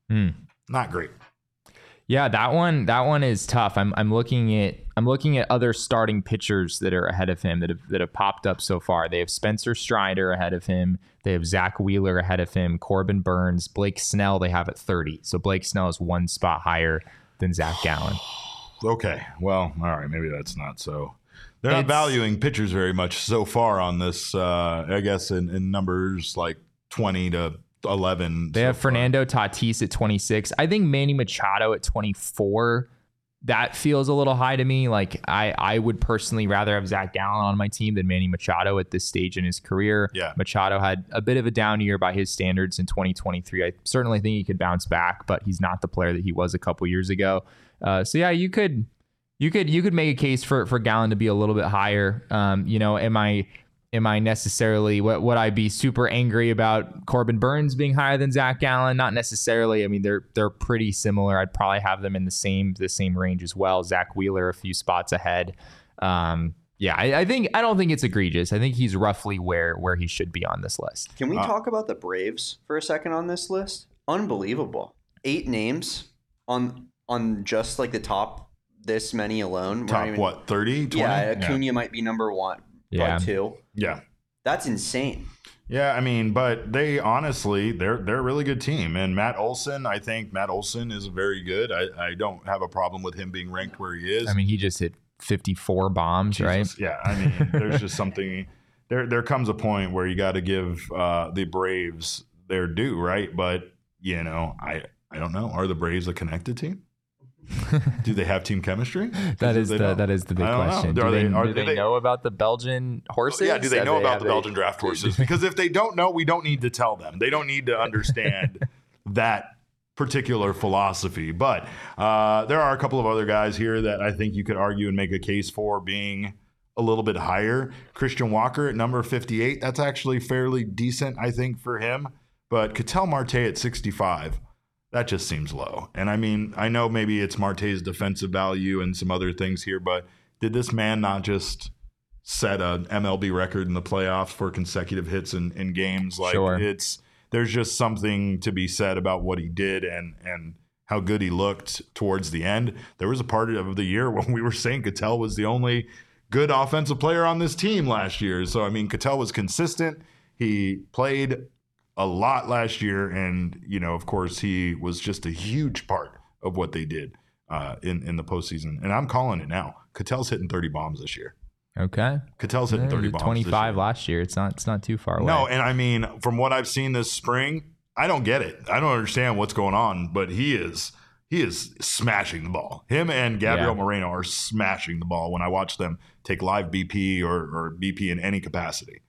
Hmm. Not great. Yeah, that one that one is tough. I'm I'm looking at I'm looking at other starting pitchers that are ahead of him that have that have popped up so far. They have Spencer Strider ahead of him. They have Zack Wheeler ahead of him. Corbin Burnes, Blake Snell. They have at 30. So Blake Snell is one spot higher than Zac Gallen. (sighs) Okay. Well, all right. Maybe that's not so. They're not valuing pitchers very much so far on this. Uh, I guess in, in numbers like twenty to eleven. They so have far. Fernando Tatis at 26. I think Manny Machado at 24. That feels a little high to me. Like I, I would personally rather have Zac Gallen on my team than Manny Machado at this stage in his career. Yeah. Machado had a bit of a down year by his standards in 2023. I certainly think he could bounce back, but he's not the player that he was a couple years ago. Uh, so yeah, you could, you could, you could make a case for for Gallen to be a little bit higher. Um, you know, am I? am I necessarily what would I be super angry about Corbin Burnes being higher than Zac Gallen? Not necessarily. I mean, they're they're pretty similar. I'd probably have them in the same the same range as well. Zack Wheeler a few spots ahead. Um, yeah, I, I think I don't think it's egregious. I think he's roughly where where he should be on this list. Can we Uh, talk about the Braves for a second on this list? Unbelievable. Eight names on on just like the top this many alone. Top even- what 30, 20? Yeah, yeah. Acuna might be number one. Yeah. Yeah. two. Yeah. That's insane. Yeah, I mean, but they honestly, they're they're a really good team. And Matt Olson, I think Matt Olson is very good. I, I don't have a problem with him being ranked where he is. I mean, he just hit 54 bombs, right? Yeah, I mean, there's just something. There, there comes a point where you got to give uh, the Braves their due, right? But you know, I, I don't know. Are the Braves a connected team? (laughs) Do they have team chemistry? That If is they the don't- that is the big I don't know. question. Are Do they, they- are- do do they they- know about the Belgian horses? Yeah, do they Have know about the they- Belgian draft horses? (laughs) Because if they don't know, we don't need to tell them. They don't need to understand (laughs) that particular philosophy. But uh, there are a couple of other guys here that I think you could argue and make a case for being a little bit higher. Christian Walker at number 58, that's actually fairly decent, I think, for him. But Ketel Marte at 65, that just seems low. And I mean, I know maybe it's Marte's defensive value and some other things here, but did this man not just set an MLB record in the playoffs for consecutive hits in, in games? Like Sure. it's there's just something to be said about what he did and and how good he looked towards the end. There was a part of the year (laughs) when we were saying Ketel was the only good offensive player on this team last year. So I mean, Ketel was consistent. He played a lot last year, and you know, of course, he was just a huge part of what they did uh, in in the postseason. And I'm calling it now. Ketel's hitting 30 bombs this year. Okay. Ketel's hitting 30 bombs. 25 this year. last year. It's not it's not too far away. No, and I mean, from what I've seen this spring, I don't get it. I don't understand what's going on, but he is he is smashing the ball. Him and Gabriel Yeah. Moreno are smashing the ball when I watch them take live BP or, or BP in any capacity.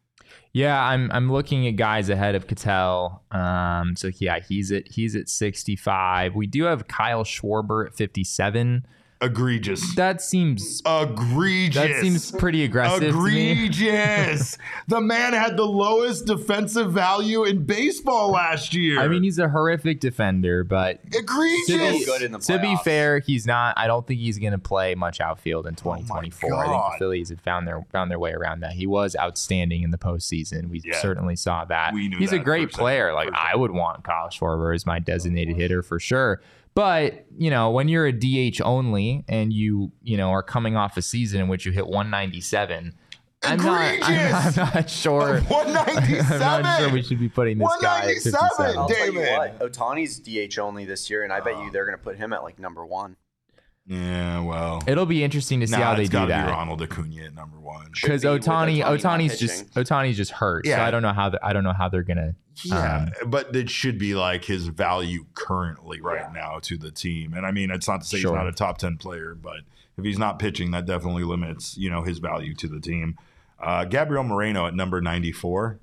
Yeah, I'm I'm looking at guys ahead of Ketel. Um, so yeah, he's at he's at 65. We do have Kyle Schwarber at 57. Egregious. That seems Egregious. that seems pretty aggressive to me. Egregious. (laughs) the man had the lowest defensive value in baseball last year. I mean, he's a horrific defender, but egregious. to be, good in the to be fair, he's not. I don't think he's going to play much outfield in 2024. I think the Phillies have found their found their way around that. He was outstanding in the postseason. We Yeah. certainly saw that. We knew he's a that great for player. sure, Like I would want Kyle Schwarber as my designated oh hitter for sure. But you know, when you're a DH only and you you know are coming off a season in which you hit 197. I'm not, I'm, Egregious! I'm not sure. (laughs) 197. I'm not sure we should be putting this guy at 197. 57. I'll tell you David. what, Ohtani's DH only this year, and I bet you they're going to put him at like number one. Yeah, well. It'll be interesting to see Nah, how they it's do that. be Ronald Acuna at number one. because be with Ohtani, Ohtani's just pitching. Ohtani's just hurt. So I don't know how the, I don't know how they're gonna. Yeah, Um, but it should be like his value currently right now to the team. And I mean, it's not to say Sure. he's not a top ten player, but if he's not pitching, that definitely limits you know his value to the team. Uh, Gabriel Moreno at number ninety four,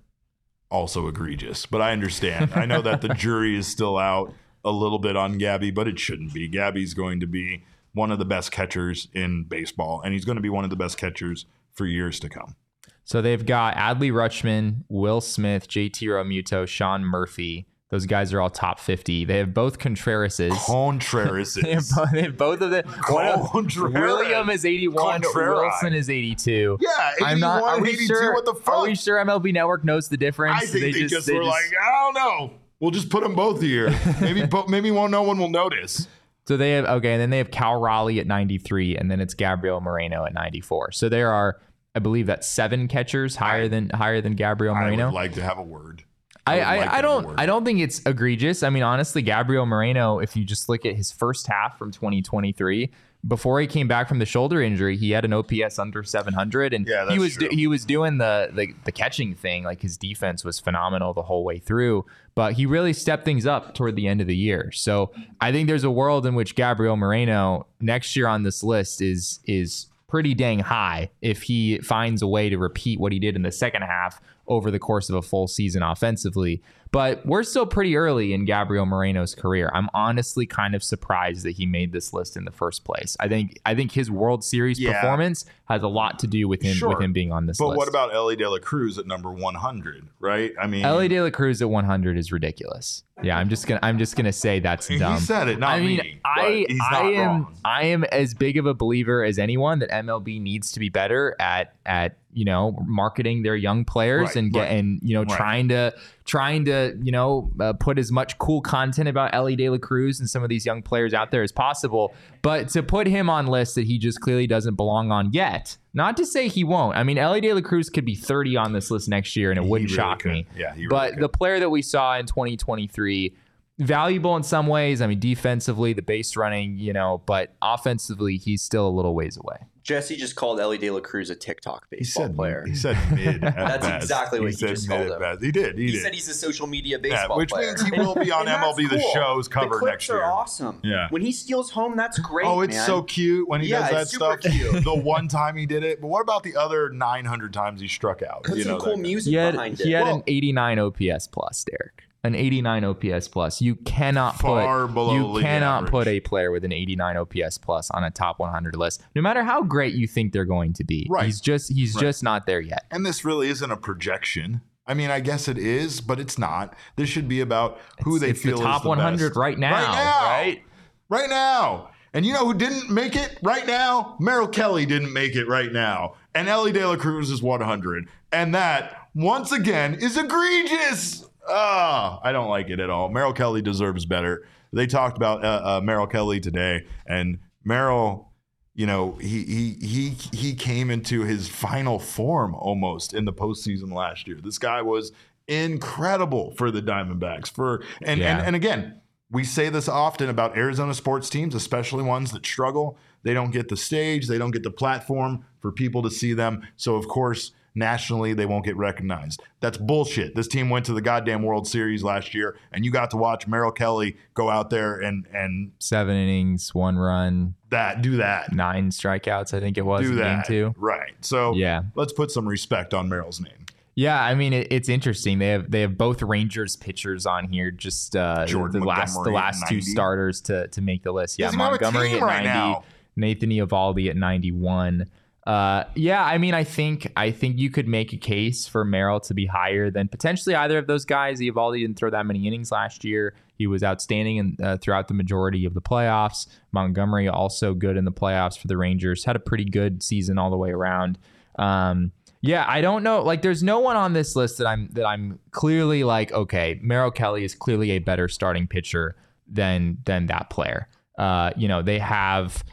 also egregious. But I understand. I know that the (laughs) jury is still out a little bit on Gabby, but it shouldn't be. Gabby's going to be one of the best catchers in baseball, and he's going to be one of the best catchers for years to come. So they've got Adley Rutschman, Will Smith, JT Realmuto, Sean Murphy. Those guys are all top fifty. They have both Contrerases. Contreras. (laughs) They have, both, they have both of them. Contreras. William is eighty-one. Contreras. Wilson is eighty-two. Yeah, 81, I'm not. Are we 82, sure? What the fuck? Are we sure MLB Network knows the difference? I think they, just, were like, I don't know. We'll just put them both here. (laughs) Maybe, maybe won't. No one will notice. So they have okay, and then they have Cal Raleigh at 93, and then it's Gabriel Moreno at 94. So there are, I believe, that's seven catchers higher than higher than Gabriel I Moreno. would like to have a word. I, I, like I don't. I don't think it's egregious. I mean, honestly, Gabriel Moreno, if you just look at his first half from 2023, before he came back from the shoulder injury, he had an OPS under 700, and Yeah, he was he was doing the, the the catching thing. Like his defense was phenomenal the whole way through, but he really stepped things up toward the end of the year. So I think there's a world in which Gabriel Moreno next year on this list is is pretty dang high if he finds a way to repeat what he did in the second half over the course of a full season offensively. But we're still pretty early in Gabriel Moreno's career. I'm honestly kind of surprised that he made this list in the first place. I think I think his World Series Yeah. performance has a lot to do with him Sure. with him being on this But list. what about Elly De La Cruz at number 100? Right? I mean, Elly De La Cruz at 100 is ridiculous. Yeah, I'm just gonna I'm just gonna say that's dumb. he said it, not I mean, me. I I am wrong. I am as big of a believer as anyone that MLB needs to be better at at you know marketing their young players Right, and get right. and you know Right. trying to trying to you know uh, put as much cool content about Elly De La Cruz and some of these young players out there as possible. But to put him on lists that he just clearly doesn't belong on yet. Not to say he won't. I mean, Elly De La Cruz could be 30 on this list next year, and it He wouldn't really shock could. me. Yeah, really but could. the player that we saw in 2023 valuable in some ways. I mean, defensively, the base running, you know, but offensively, he's still a little ways away. Jesse just called Elly De La Cruz a TikTok He baseball said player. He said mid. at (laughs) That's best. exactly what he said just called him. best. He did. He, He did. said he's a social media yeah, baseball which player. Which means he will be (laughs) on And that's MLB The. Show's cover the clips next are year. awesome. Yeah. When he steals home, that's great. Oh, it's man. so cute when he Yeah, does that it's super stuff. cute. (laughs) the one time he did it, but what about the other 900 times he struck out? Put you some know, cool that- music He had, behind he it. had Well- an 89 OPS plus, Derek. An 89 OPS plus. You cannot Far put you cannot average. put a player with an 89 OPS plus on a top 100 list, no matter how great you think they're going to be. Right. He's just he's Right. just not there yet. And this really isn't a projection. I mean, I guess it is, but it's not. This should be about who It's- they it's feel the top the 100 best. right now, Right now. right? Right now. And you know who didn't make it right now? Merrill Kelly didn't make it right now. And Elly De La Cruz is 100. And that, once again, is egregious. Ah, I don't like it at all. Merrill Kelly deserves better. They talked about uh, uh, Merrill Kelly today, and Merrill, you know, he he he he came into his final form almost in the postseason last year. This guy was incredible for the Diamondbacks. For and Yeah. and, and again, we say this often about Arizona sports teams, especially ones that struggle. They don't get the stage, they don't get the platform for people to see them. So, of course, nationally, they won't get recognized. That's bullshit. This team went to the goddamn World Series last year, and you got to watch Merrill Kelly go out there and and Seven innings, one run, that do that. nine strikeouts. I think it was Do in game two. Right. So Yeah. let's put some respect on Merrill's name. Yeah, I mean it, it's interesting. They have they have both Rangers pitchers on here. Just uh, Jordan the last the last two starters to to make the list. Yeah, He's on a Montgomery at right ninety, now. Nathan Eovaldi at ninety one. Uh, yeah, I mean, I think I think you could make a case for Merrill to be higher than potentially either of those guys. Eovaldi didn't throw that many innings last year. He was outstanding in, uh, throughout the majority of the playoffs. Montgomery also good in the playoffs for the Rangers. Had a pretty good season all the way around. Um, yeah, I don't know. Like, there's no one on this list that I'm that I'm clearly like, okay, Merrill Kelly is clearly a better starting pitcher than than that player. Uh, you know, they have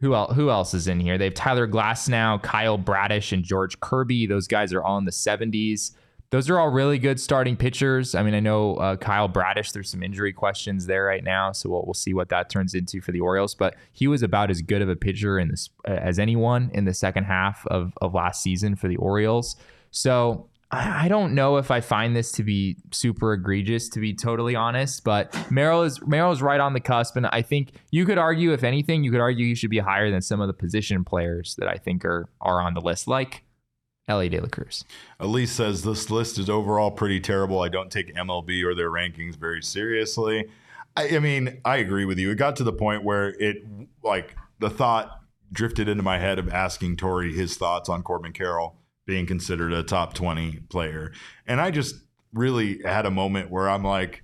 who else? Who else is in here? They have Tyler Glasnow, Kyle Bradish, and George Kirby. Those guys are all in the 70s. Those are all really good starting pitchers. I mean, I know uh, Kyle Bradish. There's some injury questions there right now, so we'll, we'll see what that turns into for the Orioles. But he was about as good of a pitcher in this as anyone in the second half of of last season for the Orioles. So I don't know if I find this to be super egregious, to be totally honest. But Merrill is Merrill is right on the cusp, and I think you could argue, if anything, you could argue he should be higher than some of the position players that I think are are on the list, like Elly De La Cruz. Elise says this list is overall pretty terrible. I don't take MLB or their rankings very seriously. I, I mean, I agree with you. It got to the point where it, like, the thought drifted into my head of asking Torey his thoughts on Corbin Carroll being considered a top 20 player. And I just really had a moment where I'm like,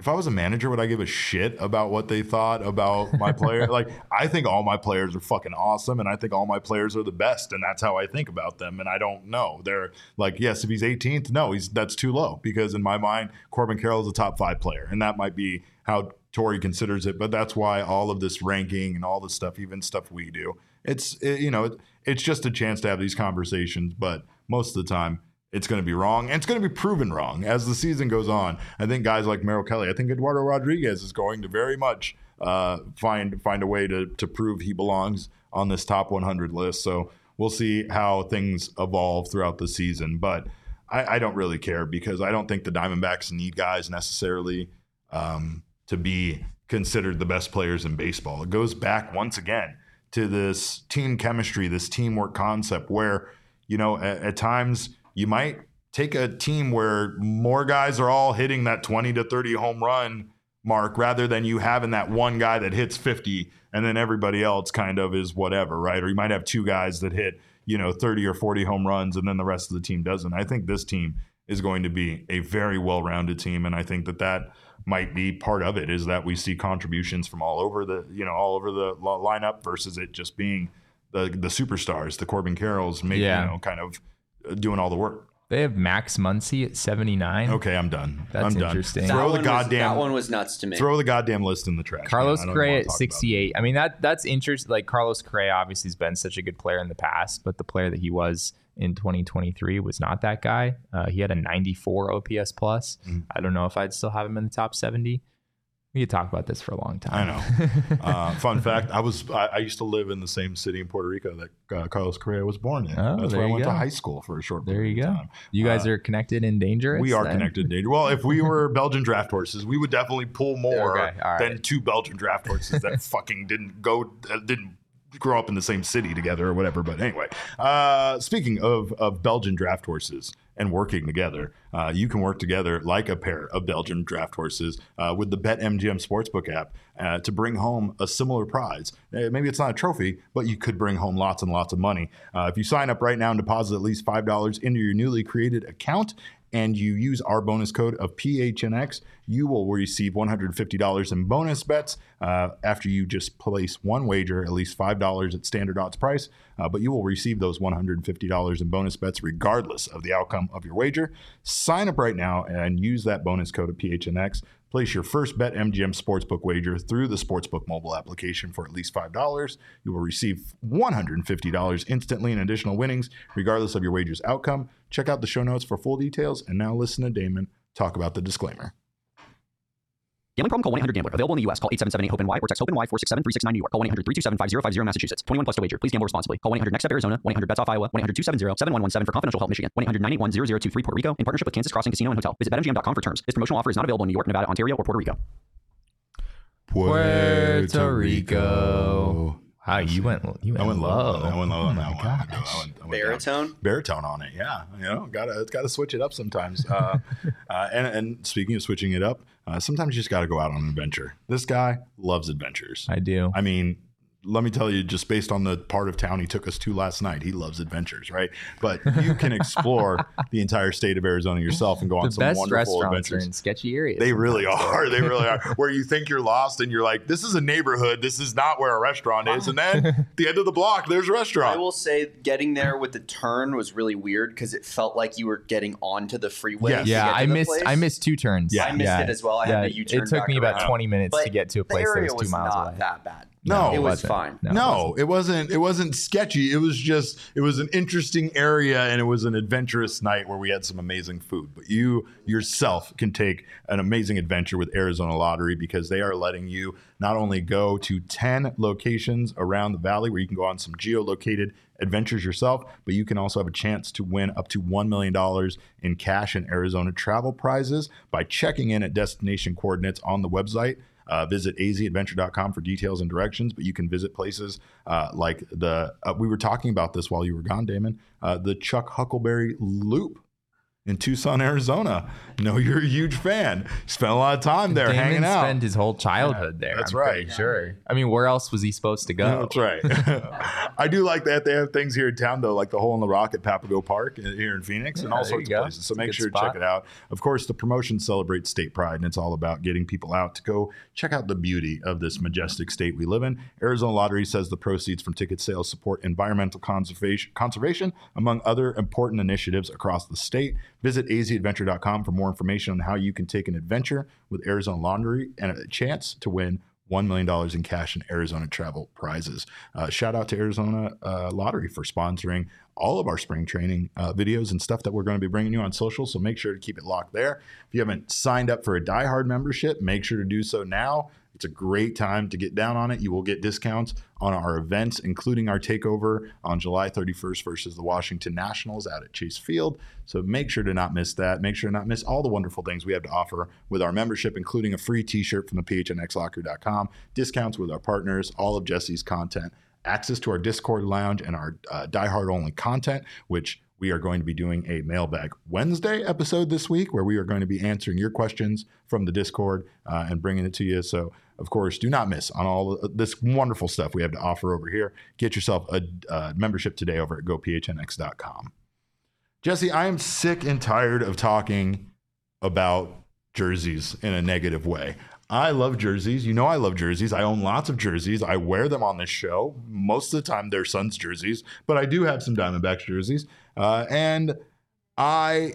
if I was a manager, would I give a shit about what they thought about my player? (laughs) like, I think all my players are fucking awesome, and I think all my players are the best, and that's how I think about them. And I don't know. They're like, yes, if he's 18th, no, he's that's too low because in my mind, Corbin Carroll is a top five player, and that might be how Torey considers it, but that's why all of this ranking and all the stuff, even stuff we do, it's it, you know it, it's just a chance to have these conversations. But most of the time, it's going to be wrong, and it's going to be proven wrong as the season goes on. I think guys like Merrill Kelly, I think Eduardo Rodriguez is going to very much uh, find find a way to to prove he belongs on this top 100 list. So we'll see how things evolve throughout the season, but. I, I don't really care because I don't think the Diamondbacks need guys necessarily um, to be considered the best players in baseball. It goes back once again to this team chemistry, this teamwork concept where, you know, at, at times you might take a team where more guys are all hitting that 20 to 30 home run mark rather than you having that one guy that hits 50 and then everybody else kind of is whatever, right? Or you might have two guys that hit, you know, 30 or 40 home runs and then the rest of the team doesn't. I think this team is going to be a very well-rounded team and I think that that might be part of it is that we see contributions from all over the, you know, all over the lineup versus it just being the the superstars, the Corbin Carrolls, maybe, Yeah. you know, kind of uh, doing all the work. They have Max Muncy at 79. Okay, I'm done. That's I'm done. interesting. Throw that the one was- goddamn that one was nuts to me. throw the goddamn list in the trash. Carlos man. I Correa at talk about it. 68. I mean that that's interesting. Like Carlos Correa obviously has been such a good player in the past, but the player that he was in 2023 was not that guy. Uh, he had a 94 OPS plus. Mhm. I don't know if I'd still have him in the top 70. We could talk about this for a long time. I know. uh, (laughs) fun fact: I was I, I used to live in the same city in Puerto Rico that uh, Carlos Correa was born in. Oh, That's where I went go. to high school for a short. there period you of go. time. You guys Uh, are connected and dangerous. We are then? connected, in danger. Well, if we were Belgian draft horses, we would definitely pull more Okay, right. than two Belgian draft horses that (laughs) fucking didn't go, didn't grow up in the same city together or whatever. But anyway, uh, speaking of of Belgian draft horses and working together, uh, you can work together like a pair of Belgian draft horses uh, with the BetMGM Sportsbook app uh, to bring home a similar prize. Uh, maybe it's not a trophy, but you could bring home lots and lots of money. Uh, if you sign up right now and deposit at least $5 into your newly created account, and you use our bonus code of PHNX, you will receive $150 in bonus bets uh, after you just place one wager, at least $5 at standard odds price. Uh, but you will receive those $150 in bonus bets regardless of the outcome of your wager. Sign up right now and use that bonus code of PHNX. Place your first Bet MGM Sportsbook wager through the Sportsbook mobile application for at least $5. You will receive $150 instantly in additional winnings, regardless of your wager's outcome. Check out the show notes for full details. And now listen to Damon talk about the disclaimer. Gambling problem? Call 1-800-GAMBLER. Available in the U.S. Call 877-8-HOPE-NY or text HOPE-NY 467-369 New York. Call 1-800-327-5050 Massachusetts. 21 plus to wager. Please gamble responsibly. Call 1-800-NEXT-STEP Arizona. 1-800-BETS-OFF Iowa. 1-800-270-7117 for confidential help Michigan. 1-800-981-0023 Puerto Rico in partnership with Kansas Crossing Casino and Hotel. Visit BetMGM.com for terms. This promotional offer is not available in New York, Nevada, Ontario, or Puerto Rico. Puerto Rico. Wow, you went you went, I went low. low. I went low oh on my that one. gosh. I went- I went down. Baritone. baritone on it. Yeah, you know, gotta it's gotta switch it up sometimes. Uh, (laughs) uh, and and speaking of switching it up, uh, sometimes you just gotta go out on an adventure. This guy loves adventures. I do. I mean, let me tell you, just based on the part of town he took us to last night, he loves adventures, right? But you can (laughs) explore the entire state of Arizona yourself and go on the some best wonderful restaurants are adventures. in sketchy areas. They really are. They really are. (laughs) Where you think you're lost and you're like, this is a neighborhood. This is not where a restaurant is. And then at (laughs) the end of the block, there's a restaurant. I will say getting there with the turn was really weird because it felt like you were getting onto the freeway. Yes. yeah, I missed place. I missed two turns. Yeah. I missed it as well. I had yeah, to U-turn It took back me about around. 20 minutes But to get to a place that was two miles not away. that bad. No, it it was wasn't. fine. No, it wasn't. it wasn't. It wasn't sketchy. It was just. It was an interesting area, and it was an adventurous night where we had some amazing food. But you yourself can take an amazing adventure with Arizona Lottery because they are letting you not only go to ten locations around the valley where you can go on some geolocated adventures yourself, but you can also have a chance to win up to $1 million in cash and Arizona travel prizes by checking in at destination coordinates on the website. Uh, visit azadventure.com for details and directions, but you can visit places uh, like the, uh, we were talking about this while you were gone, Damon, uh, the Chuck Huckelberry Loop in Tucson, Arizona. No, you're a huge fan. Spent a lot of time there Damon hanging out. spent his whole childhood there. that's I'm right. Sure. I mean, where else was he supposed to go? That's right. (laughs) I do like that they have things here in town though, like the Hole in the Rock at Papago Park here in Phoenix, and all sorts of go. places. So It's make good sure to check it out. Of course, the promotion celebrates state pride, and it's all about getting people out to go check out the beauty of this majestic state we live in. Arizona Lottery says the proceeds from ticket sales support environmental conservation, conservation among other important initiatives across the state. Visit azadventure.com for more information on how you can take an adventure with Arizona Laundry and a chance to win $1 million in cash and Arizona travel prizes. Uh, shout out to Arizona uh, Lottery for sponsoring all of our spring training uh, videos and stuff that we're going to be bringing you on social. So make sure to keep it locked there. If you haven't signed up for a Die Hard membership, make sure to do so now. It's a great time to get down on it. You will get discounts on our events, including our takeover on July 31st versus the Washington Nationals out at Chase Field. So make sure to not miss that. Make sure to not miss all the wonderful things we have to offer with our membership, including a free t shirt from the PHNXLocker.com, discounts with our partners, all of Jesse's content, access to our Discord lounge and our uh, Die Hard only content, which we are going to be doing a mailbag Wednesday episode this week where we are going to be answering your questions from the Discord uh, and bringing it to you. So, of course, do not miss on all this wonderful stuff we have to offer over here. Get yourself a uh, membership today over at gophnx.com. Jesse, I am sick and tired of talking about jerseys in a negative way. I love jerseys. You know, I love jerseys. I own lots of jerseys. I wear them on this show. Most of the time, they're Suns jerseys, but I do have some Diamondbacks jerseys. Uh, and I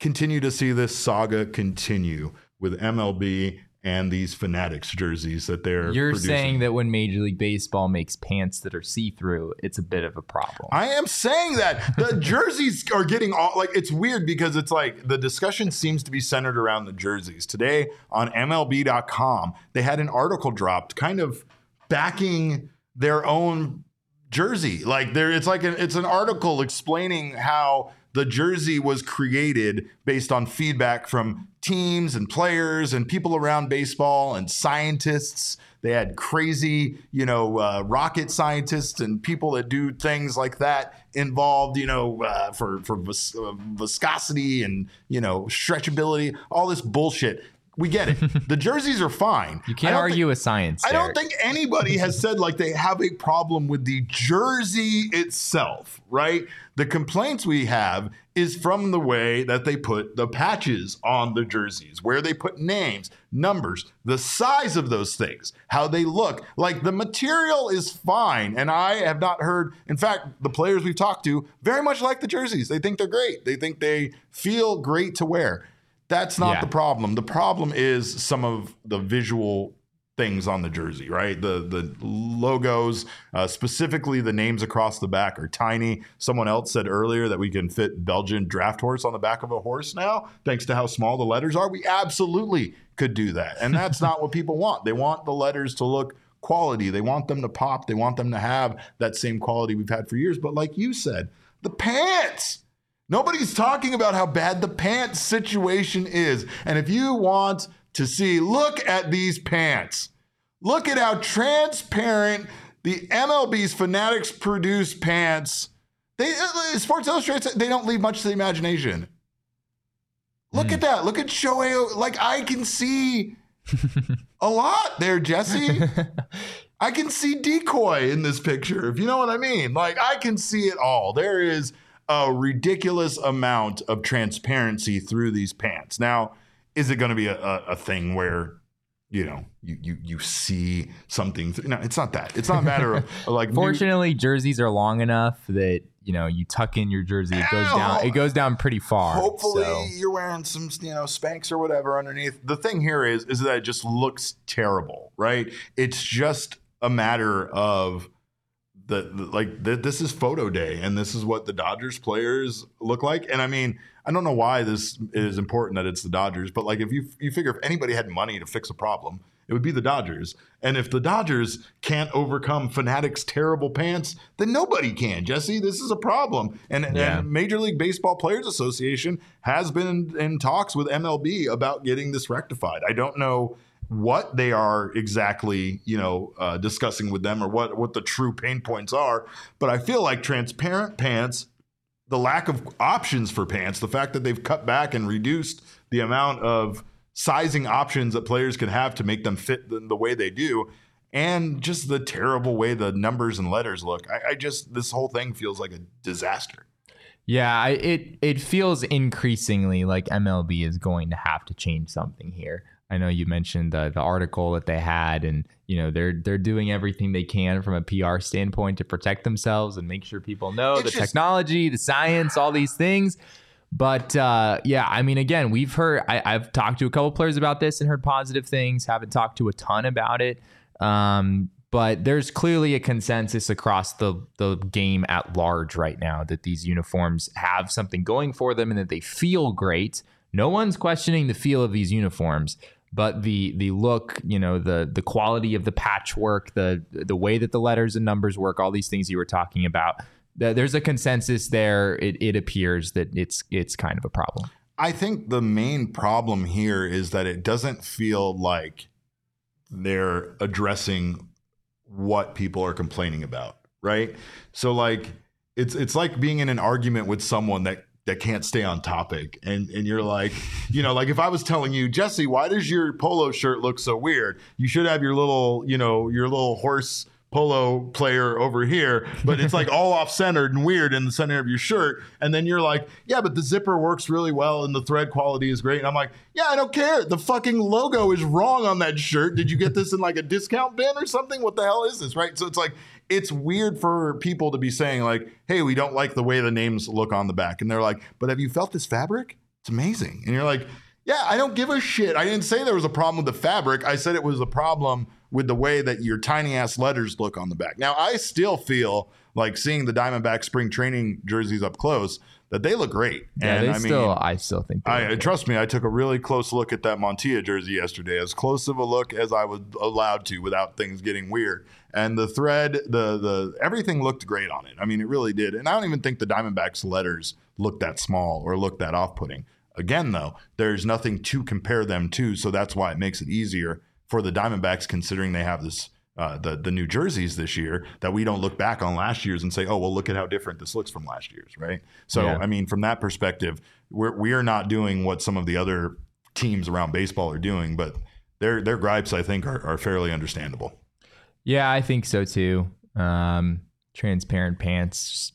continue to see this saga continue with MLB and these Fanatics jerseys that they're You're producing. saying that when Major League Baseball makes pants that are see through, it's a bit of a problem. I am saying that the (laughs) jerseys are getting all like it's weird because it's like the discussion seems to be centered around the jerseys. Today on MLB.com, they had an article dropped kind of backing their own jersey. Like there it's like an, it's an article explaining how the jersey was created based on feedback from teams and players and people around baseball and scientists. They had crazy, you know, uh, rocket scientists and people that do things like that involved, you know, uh, for for vis- uh, viscosity and you know stretchability, all this bullshit. We get it. (laughs) the jerseys are fine. you can't argue think- with science. I don't think anybody has (laughs) said like they have a problem with the jersey itself, right? The complaints we have is from the way that they put the patches on the jerseys, where they put names, numbers, the size of those things, how they look. Like the material is fine. And I have not heard, in fact, the players we've talked to very much like the jerseys. They think they're great, they think they feel great to wear. That's not Yeah. the problem. The problem is some of the visual things on the jersey, right? The the logos, uh, specifically the names across the back, are tiny. Someone else said earlier that we can fit Belgian draft horse on the back of a horse now, thanks to how small the letters are. We absolutely could do that, and that's not what people want. They want the letters to look quality. They want them to pop. They want them to have that same quality we've had for years. But like you said, the pants. Nobody's talking about how bad the pants situation is. And if you want to see, look at these pants. Look at how transparent the MLB's Fanatics produce pants. They uh, Sports Illustrated they don't leave much to the imagination. Look at that. Look at Shohei. Like I can see (laughs) a lot there, Jesse. (laughs) I can see decoy in this picture, if you know what I mean. Like I can see it all. There is a ridiculous amount of transparency through these pants. Now, is it going to be a, a, a thing where you know you you you see something? Th- no, it's not that. It's not a matter of (laughs) like new- Fortunately, jerseys are long enough that you know you tuck in your jersey, it goes Ow. down. It goes down pretty far. Hopefully, so. you're wearing some, you know, Spanx or whatever underneath. The thing here is, is that it just looks terrible, right? It's just a matter of the, the like th- this is photo day, and this is what the Dodgers players look like. And I mean, I don't know why this is important that it's the Dodgers, but like if you you figure if anybody had money to fix a problem, it would be the Dodgers. And if the Dodgers can't overcome Fanatics' terrible pants, then nobody can. Jesse, this is a problem. And, Yeah. and Major League Baseball Players Association has been in, in talks with MLB about getting this rectified. I don't know what they are exactly, you know, uh, discussing with them or what what the true pain points are, but I feel like transparent pants the lack of options for pants, the fact that they've cut back and reduced the amount of sizing options that players can have to make them fit the, the way they do, and just the terrible way the numbers and letters look. I, I just this whole thing feels like a disaster. Yeah, I, it it feels increasingly like MLB is going to have to change something here. I know you mentioned the the article that they had, and you know they're they're doing everything they can from a PR standpoint to protect themselves and make sure people know the technology, the science, all these things. But uh, yeah, I mean, again, we've heard. I, I've talked to a couple players about this and heard positive things. Haven't talked to a ton about it. Um, but there's clearly a consensus across the the game at large right now that these uniforms have something going for them and that they feel great. No one's questioning the feel of these uniforms, but the the look, you know, the the quality of the patchwork, the the way that the letters and numbers work, all these things you were talking about. th- There's a consensus there. It, it appears that it's it's kind of a problem. I think the main problem here is that it doesn't feel like they're addressing what people are complaining about, right? So like it's it's like being in an argument with someone that that can't stay on topic and and you're like, you know, like if I was telling you, Jesse, why does your polo shirt look so weird? You should have your little, you know, your little horse polo player over here, but it's like all off centered and weird in the center of your shirt. And then you're like, yeah, but the zipper works really well and the thread quality is great. And I'm like, yeah, I don't care. The fucking logo is wrong on that shirt. Did you get this in like a discount bin or something? What the hell is this? Right. So it's like, it's weird for people to be saying, like, hey, we don't like the way the names look on the back. And they're like, but have you felt this fabric? It's amazing. And you're like, yeah, I don't give a shit. I didn't say there was a problem with the fabric. I said it was a problem with the way that your tiny ass letters look on the back. Now, I still feel like seeing the Diamondback spring training jerseys up close that they look great. Yeah, and I mean, still. I still think. they I uh, good. trust me. I took a really close look at that Montilla jersey yesterday, as close of a look as I was allowed to without things getting weird. And the thread, the the everything looked great on it. I mean, it really did. And I don't even think the Diamondbacks letters looked that small or looked that off putting. Again, though, there's nothing to compare them to, so that's why it makes it easier for the Diamondbacks, considering they have this. Uh, the the new jerseys this year that we don't look back on last year's and say oh well look at how different this looks from last year's right so Yeah. I mean from that perspective we're we are not doing what some of the other teams around baseball are doing but their their gripes I think are, are fairly understandable Yeah, I think so too. Um, transparent pants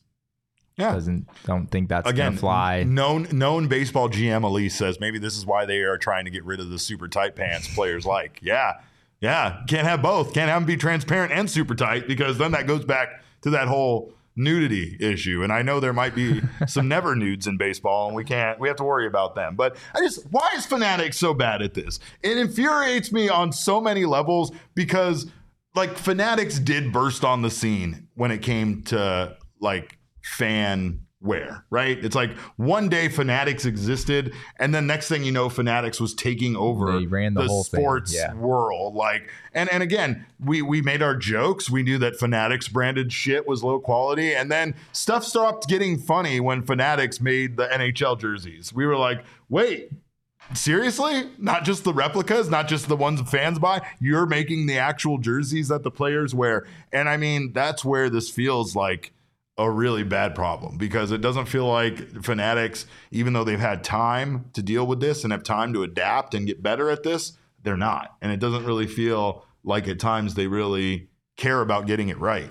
yeah. doesn't. Don't think that's again gonna fly. known known baseball GM Elise says maybe this is why they are trying to get rid of the super tight pants players like. (laughs) Yeah. Yeah. Can't have both. Can't have them be transparent and super tight because then that goes back to that whole nudity issue. And I know there might be (laughs) some never nudes in baseball and we can't we have to worry about them. But I just why is Fanatics so bad at this? It infuriates me on so many levels because like Fanatics did burst on the scene when it came to like fan wear, right? It's like one day Fanatics existed, and then next thing you know, Fanatics was taking over They ran the whole sports yeah. world. Like, and and again, we we made our jokes. We knew that Fanatics branded shit was low quality, and then stuff stopped getting funny when Fanatics made the NHL jerseys. We were like, wait. Seriously? Not just the replicas, not just the ones fans buy. You're making the actual jerseys that the players wear. And I mean, that's where this feels like a really bad problem because it doesn't feel like Fanatics, even though they've had time to deal with this and have time to adapt and get better at this, they're not. And it doesn't really feel like at times they really care about getting it right.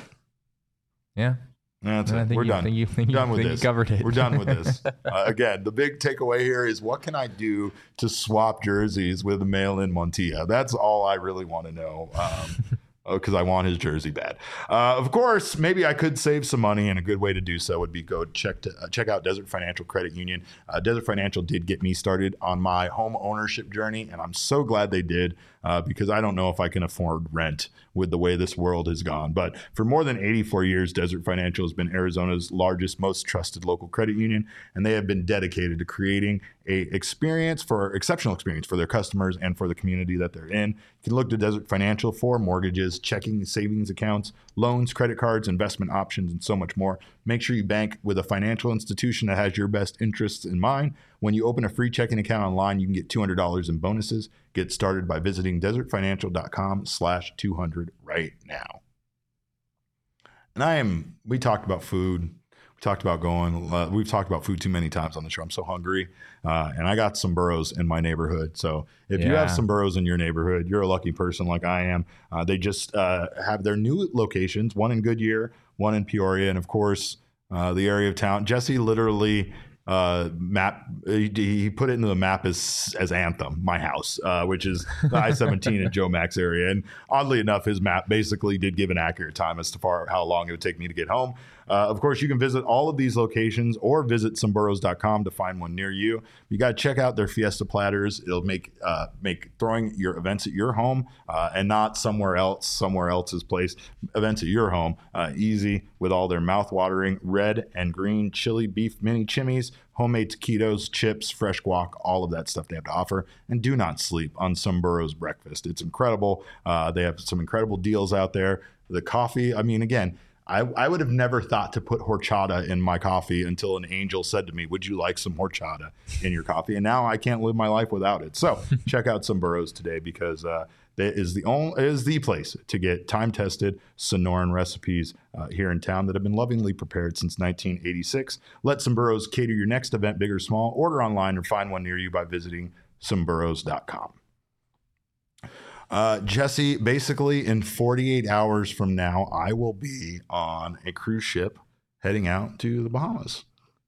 Yeah, That's it. think We're you, done. Think you, think We're you, done with this. covered it. We're done with this. (laughs) Uh, again, the big takeaway here is what can I do to swap jerseys with a mail-in Montilla? That's all I really want to know. Um, (laughs) because I want his jersey bad. Uh, of course, maybe I could save some money, and a good way to do so would be go check to uh, check out Desert Financial Credit Union. Uh, Desert Financial did get me started on my home ownership journey, and I'm so glad they did uh, because I don't know if I can afford rent with the way this world has gone. But for more than 84 years, Desert Financial has been Arizona's largest, most trusted local credit union, and they have been dedicated to creating a experience for exceptional experience for their customers and for the community that they're in. You can look to Desert Financial for mortgages, checking, savings accounts, loans, credit cards, investment options, and so much more. Make sure you bank with a financial institution that has your best interests in mind. When you open a free checking account online, you can get $200 in bonuses. Get started by visiting desertfinancial.com slash 200 right now. And I am, we talked about food. We talked about going, uh, we've talked about food too many times on the show. I'm so hungry. Uh, and I got some burros in my neighborhood. So if you have some burros in your neighborhood, you're a lucky person like I am. Uh, they just uh, have their new locations, one in Goodyear, one in Peoria, and of course, uh, the area of town. Jesse literally uh, map he, he put it into the map as as Anthem, my house, uh, which is the I seventeen and Jomax area. And oddly enough, his map basically did give an accurate time as to far how long it would take me to get home. Uh, of course, you can visit all of these locations or visit someburros.com to find one near you. You got to check out their Fiesta platters. It'll make uh, make throwing your events at your home uh, and not somewhere else, somewhere else's place. Events at your home uh, easy with all their mouth-watering red and green chili beef mini chimneys, homemade taquitos, chips, fresh guac, all of that stuff they have to offer. And do not sleep on Someburros breakfast. It's incredible. Uh, they have some incredible deals out there. The coffee, I mean, again, I, I would have never thought to put horchata in my coffee until an angel said to me, Would you like some horchata in your coffee? And now I can't live my life without it. So (laughs) check out Someburros today because uh, that is the only is the place to get time tested Sonoran recipes uh, here in town that have been lovingly prepared since 1986. Let Someburros cater your next event, big or small. Order online or find one near you by visiting someburros.com. Uh, Jesse, basically in 48 hours from now, I will be on a cruise ship heading out to the Bahamas.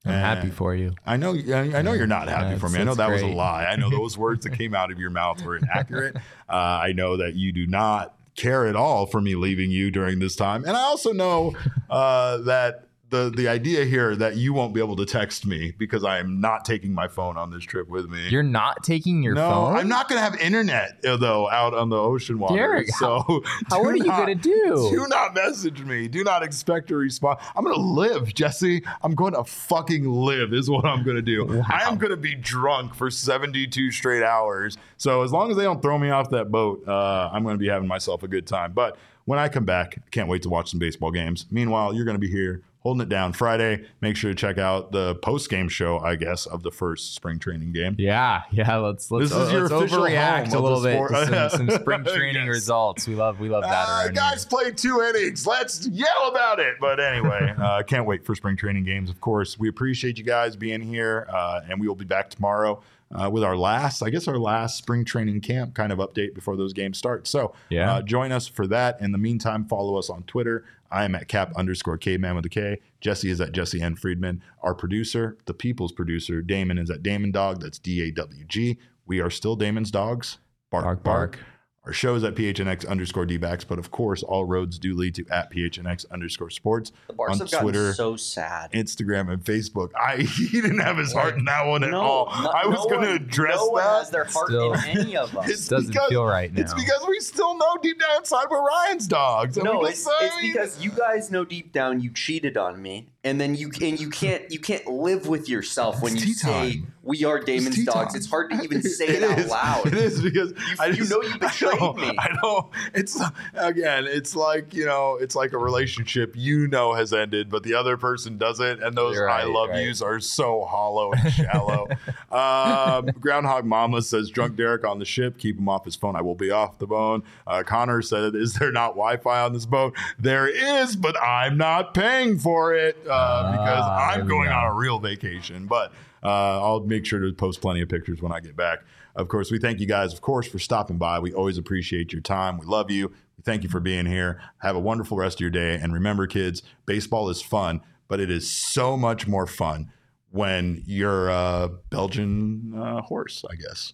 I'm happy for you. I know, I know you're not happy Yeah, for me. I know that was a lie. I know (laughs) those words that came out of your mouth were inaccurate. Uh, I know that you do not care at all for me leaving you during this time, and I also know uh, that the the idea here that you won't be able to text me because I am not taking my phone on this trip with me. You're not taking your no, phone. I'm not going to have internet uh, though out on the ocean water. Derek, so How (laughs) do are you gonna do? Do not message me. Do not expect a response. I'm going to live, Jesse. I'm going to fucking live. Is what I'm going to do. I am going to be drunk for 72 straight hours. So as long as they don't throw me off that boat, uh, I'm going to be having myself a good time. But when I come back, I can't wait to watch some baseball games. Meanwhile, you're going to be here holding it down Friday. Make sure to check out the post game show, I guess, of the first spring training game. Yeah, yeah. Let's let's, This is your let's official overreact a little bit to some, some (laughs) spring training Yes. results. We love we love that. Uh, guys here. played two innings. Let's yell about it. But anyway, (laughs) uh, can't wait for spring training games. Of course, we appreciate you guys being here, uh, and we will be back tomorrow uh, with our last, I guess, our last spring training camp kind of update before those games start. So Yeah. uh, join us for that. In the meantime, follow us on Twitter. I am at cap underscore caveman with a K. Jesse is at Jesse N. Friedman. Our producer, the people's producer, Damon is at Damon Dog. That's D A W G. We are still Damon's dogs. Bark, Bark, bark. bark. Our show is at PHNX underscore DBacks, but of course, all roads do lead to at PHNX underscore sports The Barks on have gotten Twitter, so sad. Instagram, and Facebook. I (laughs) he didn't have his heart in that one at all. no- I was no going to one- address no one that. has their heart Still. in any of (laughs) us. It's Doesn't because- feel right now. It's because we still know deep down inside we're Ryan's dogs. and no, we it's, just- I it's because you guys know deep down you cheated on me, and then you and you can't you can't live with yourself when It's you say time. we are Damon's tea dogs. time. It's hard to even (laughs) say it, out is. loud. It is because I you know you (laughs) betrayed I me. I don't. It's again. It's like you know. It's like a relationship you know has ended, but the other person doesn't, and those You're I love right. yous are so hollow and shallow. (laughs) um, Groundhog Mama says, "Drunk Derek on the ship. Keep him off his phone. I will be off the bone." Uh, Connor said, "Is there not Wi-Fi on this boat? There is, but I'm not paying for it uh, because Ah, I'm going go. on a real vacation." But uh, I'll make sure to post plenty of pictures when I get back. Of course, we thank you guys, of course, for stopping by. We always appreciate your time. We love you. We thank you for being here. Have a wonderful rest of your day. And remember, kids, baseball is fun, but it is so much more fun when you're a Belgian uh, horse, I guess.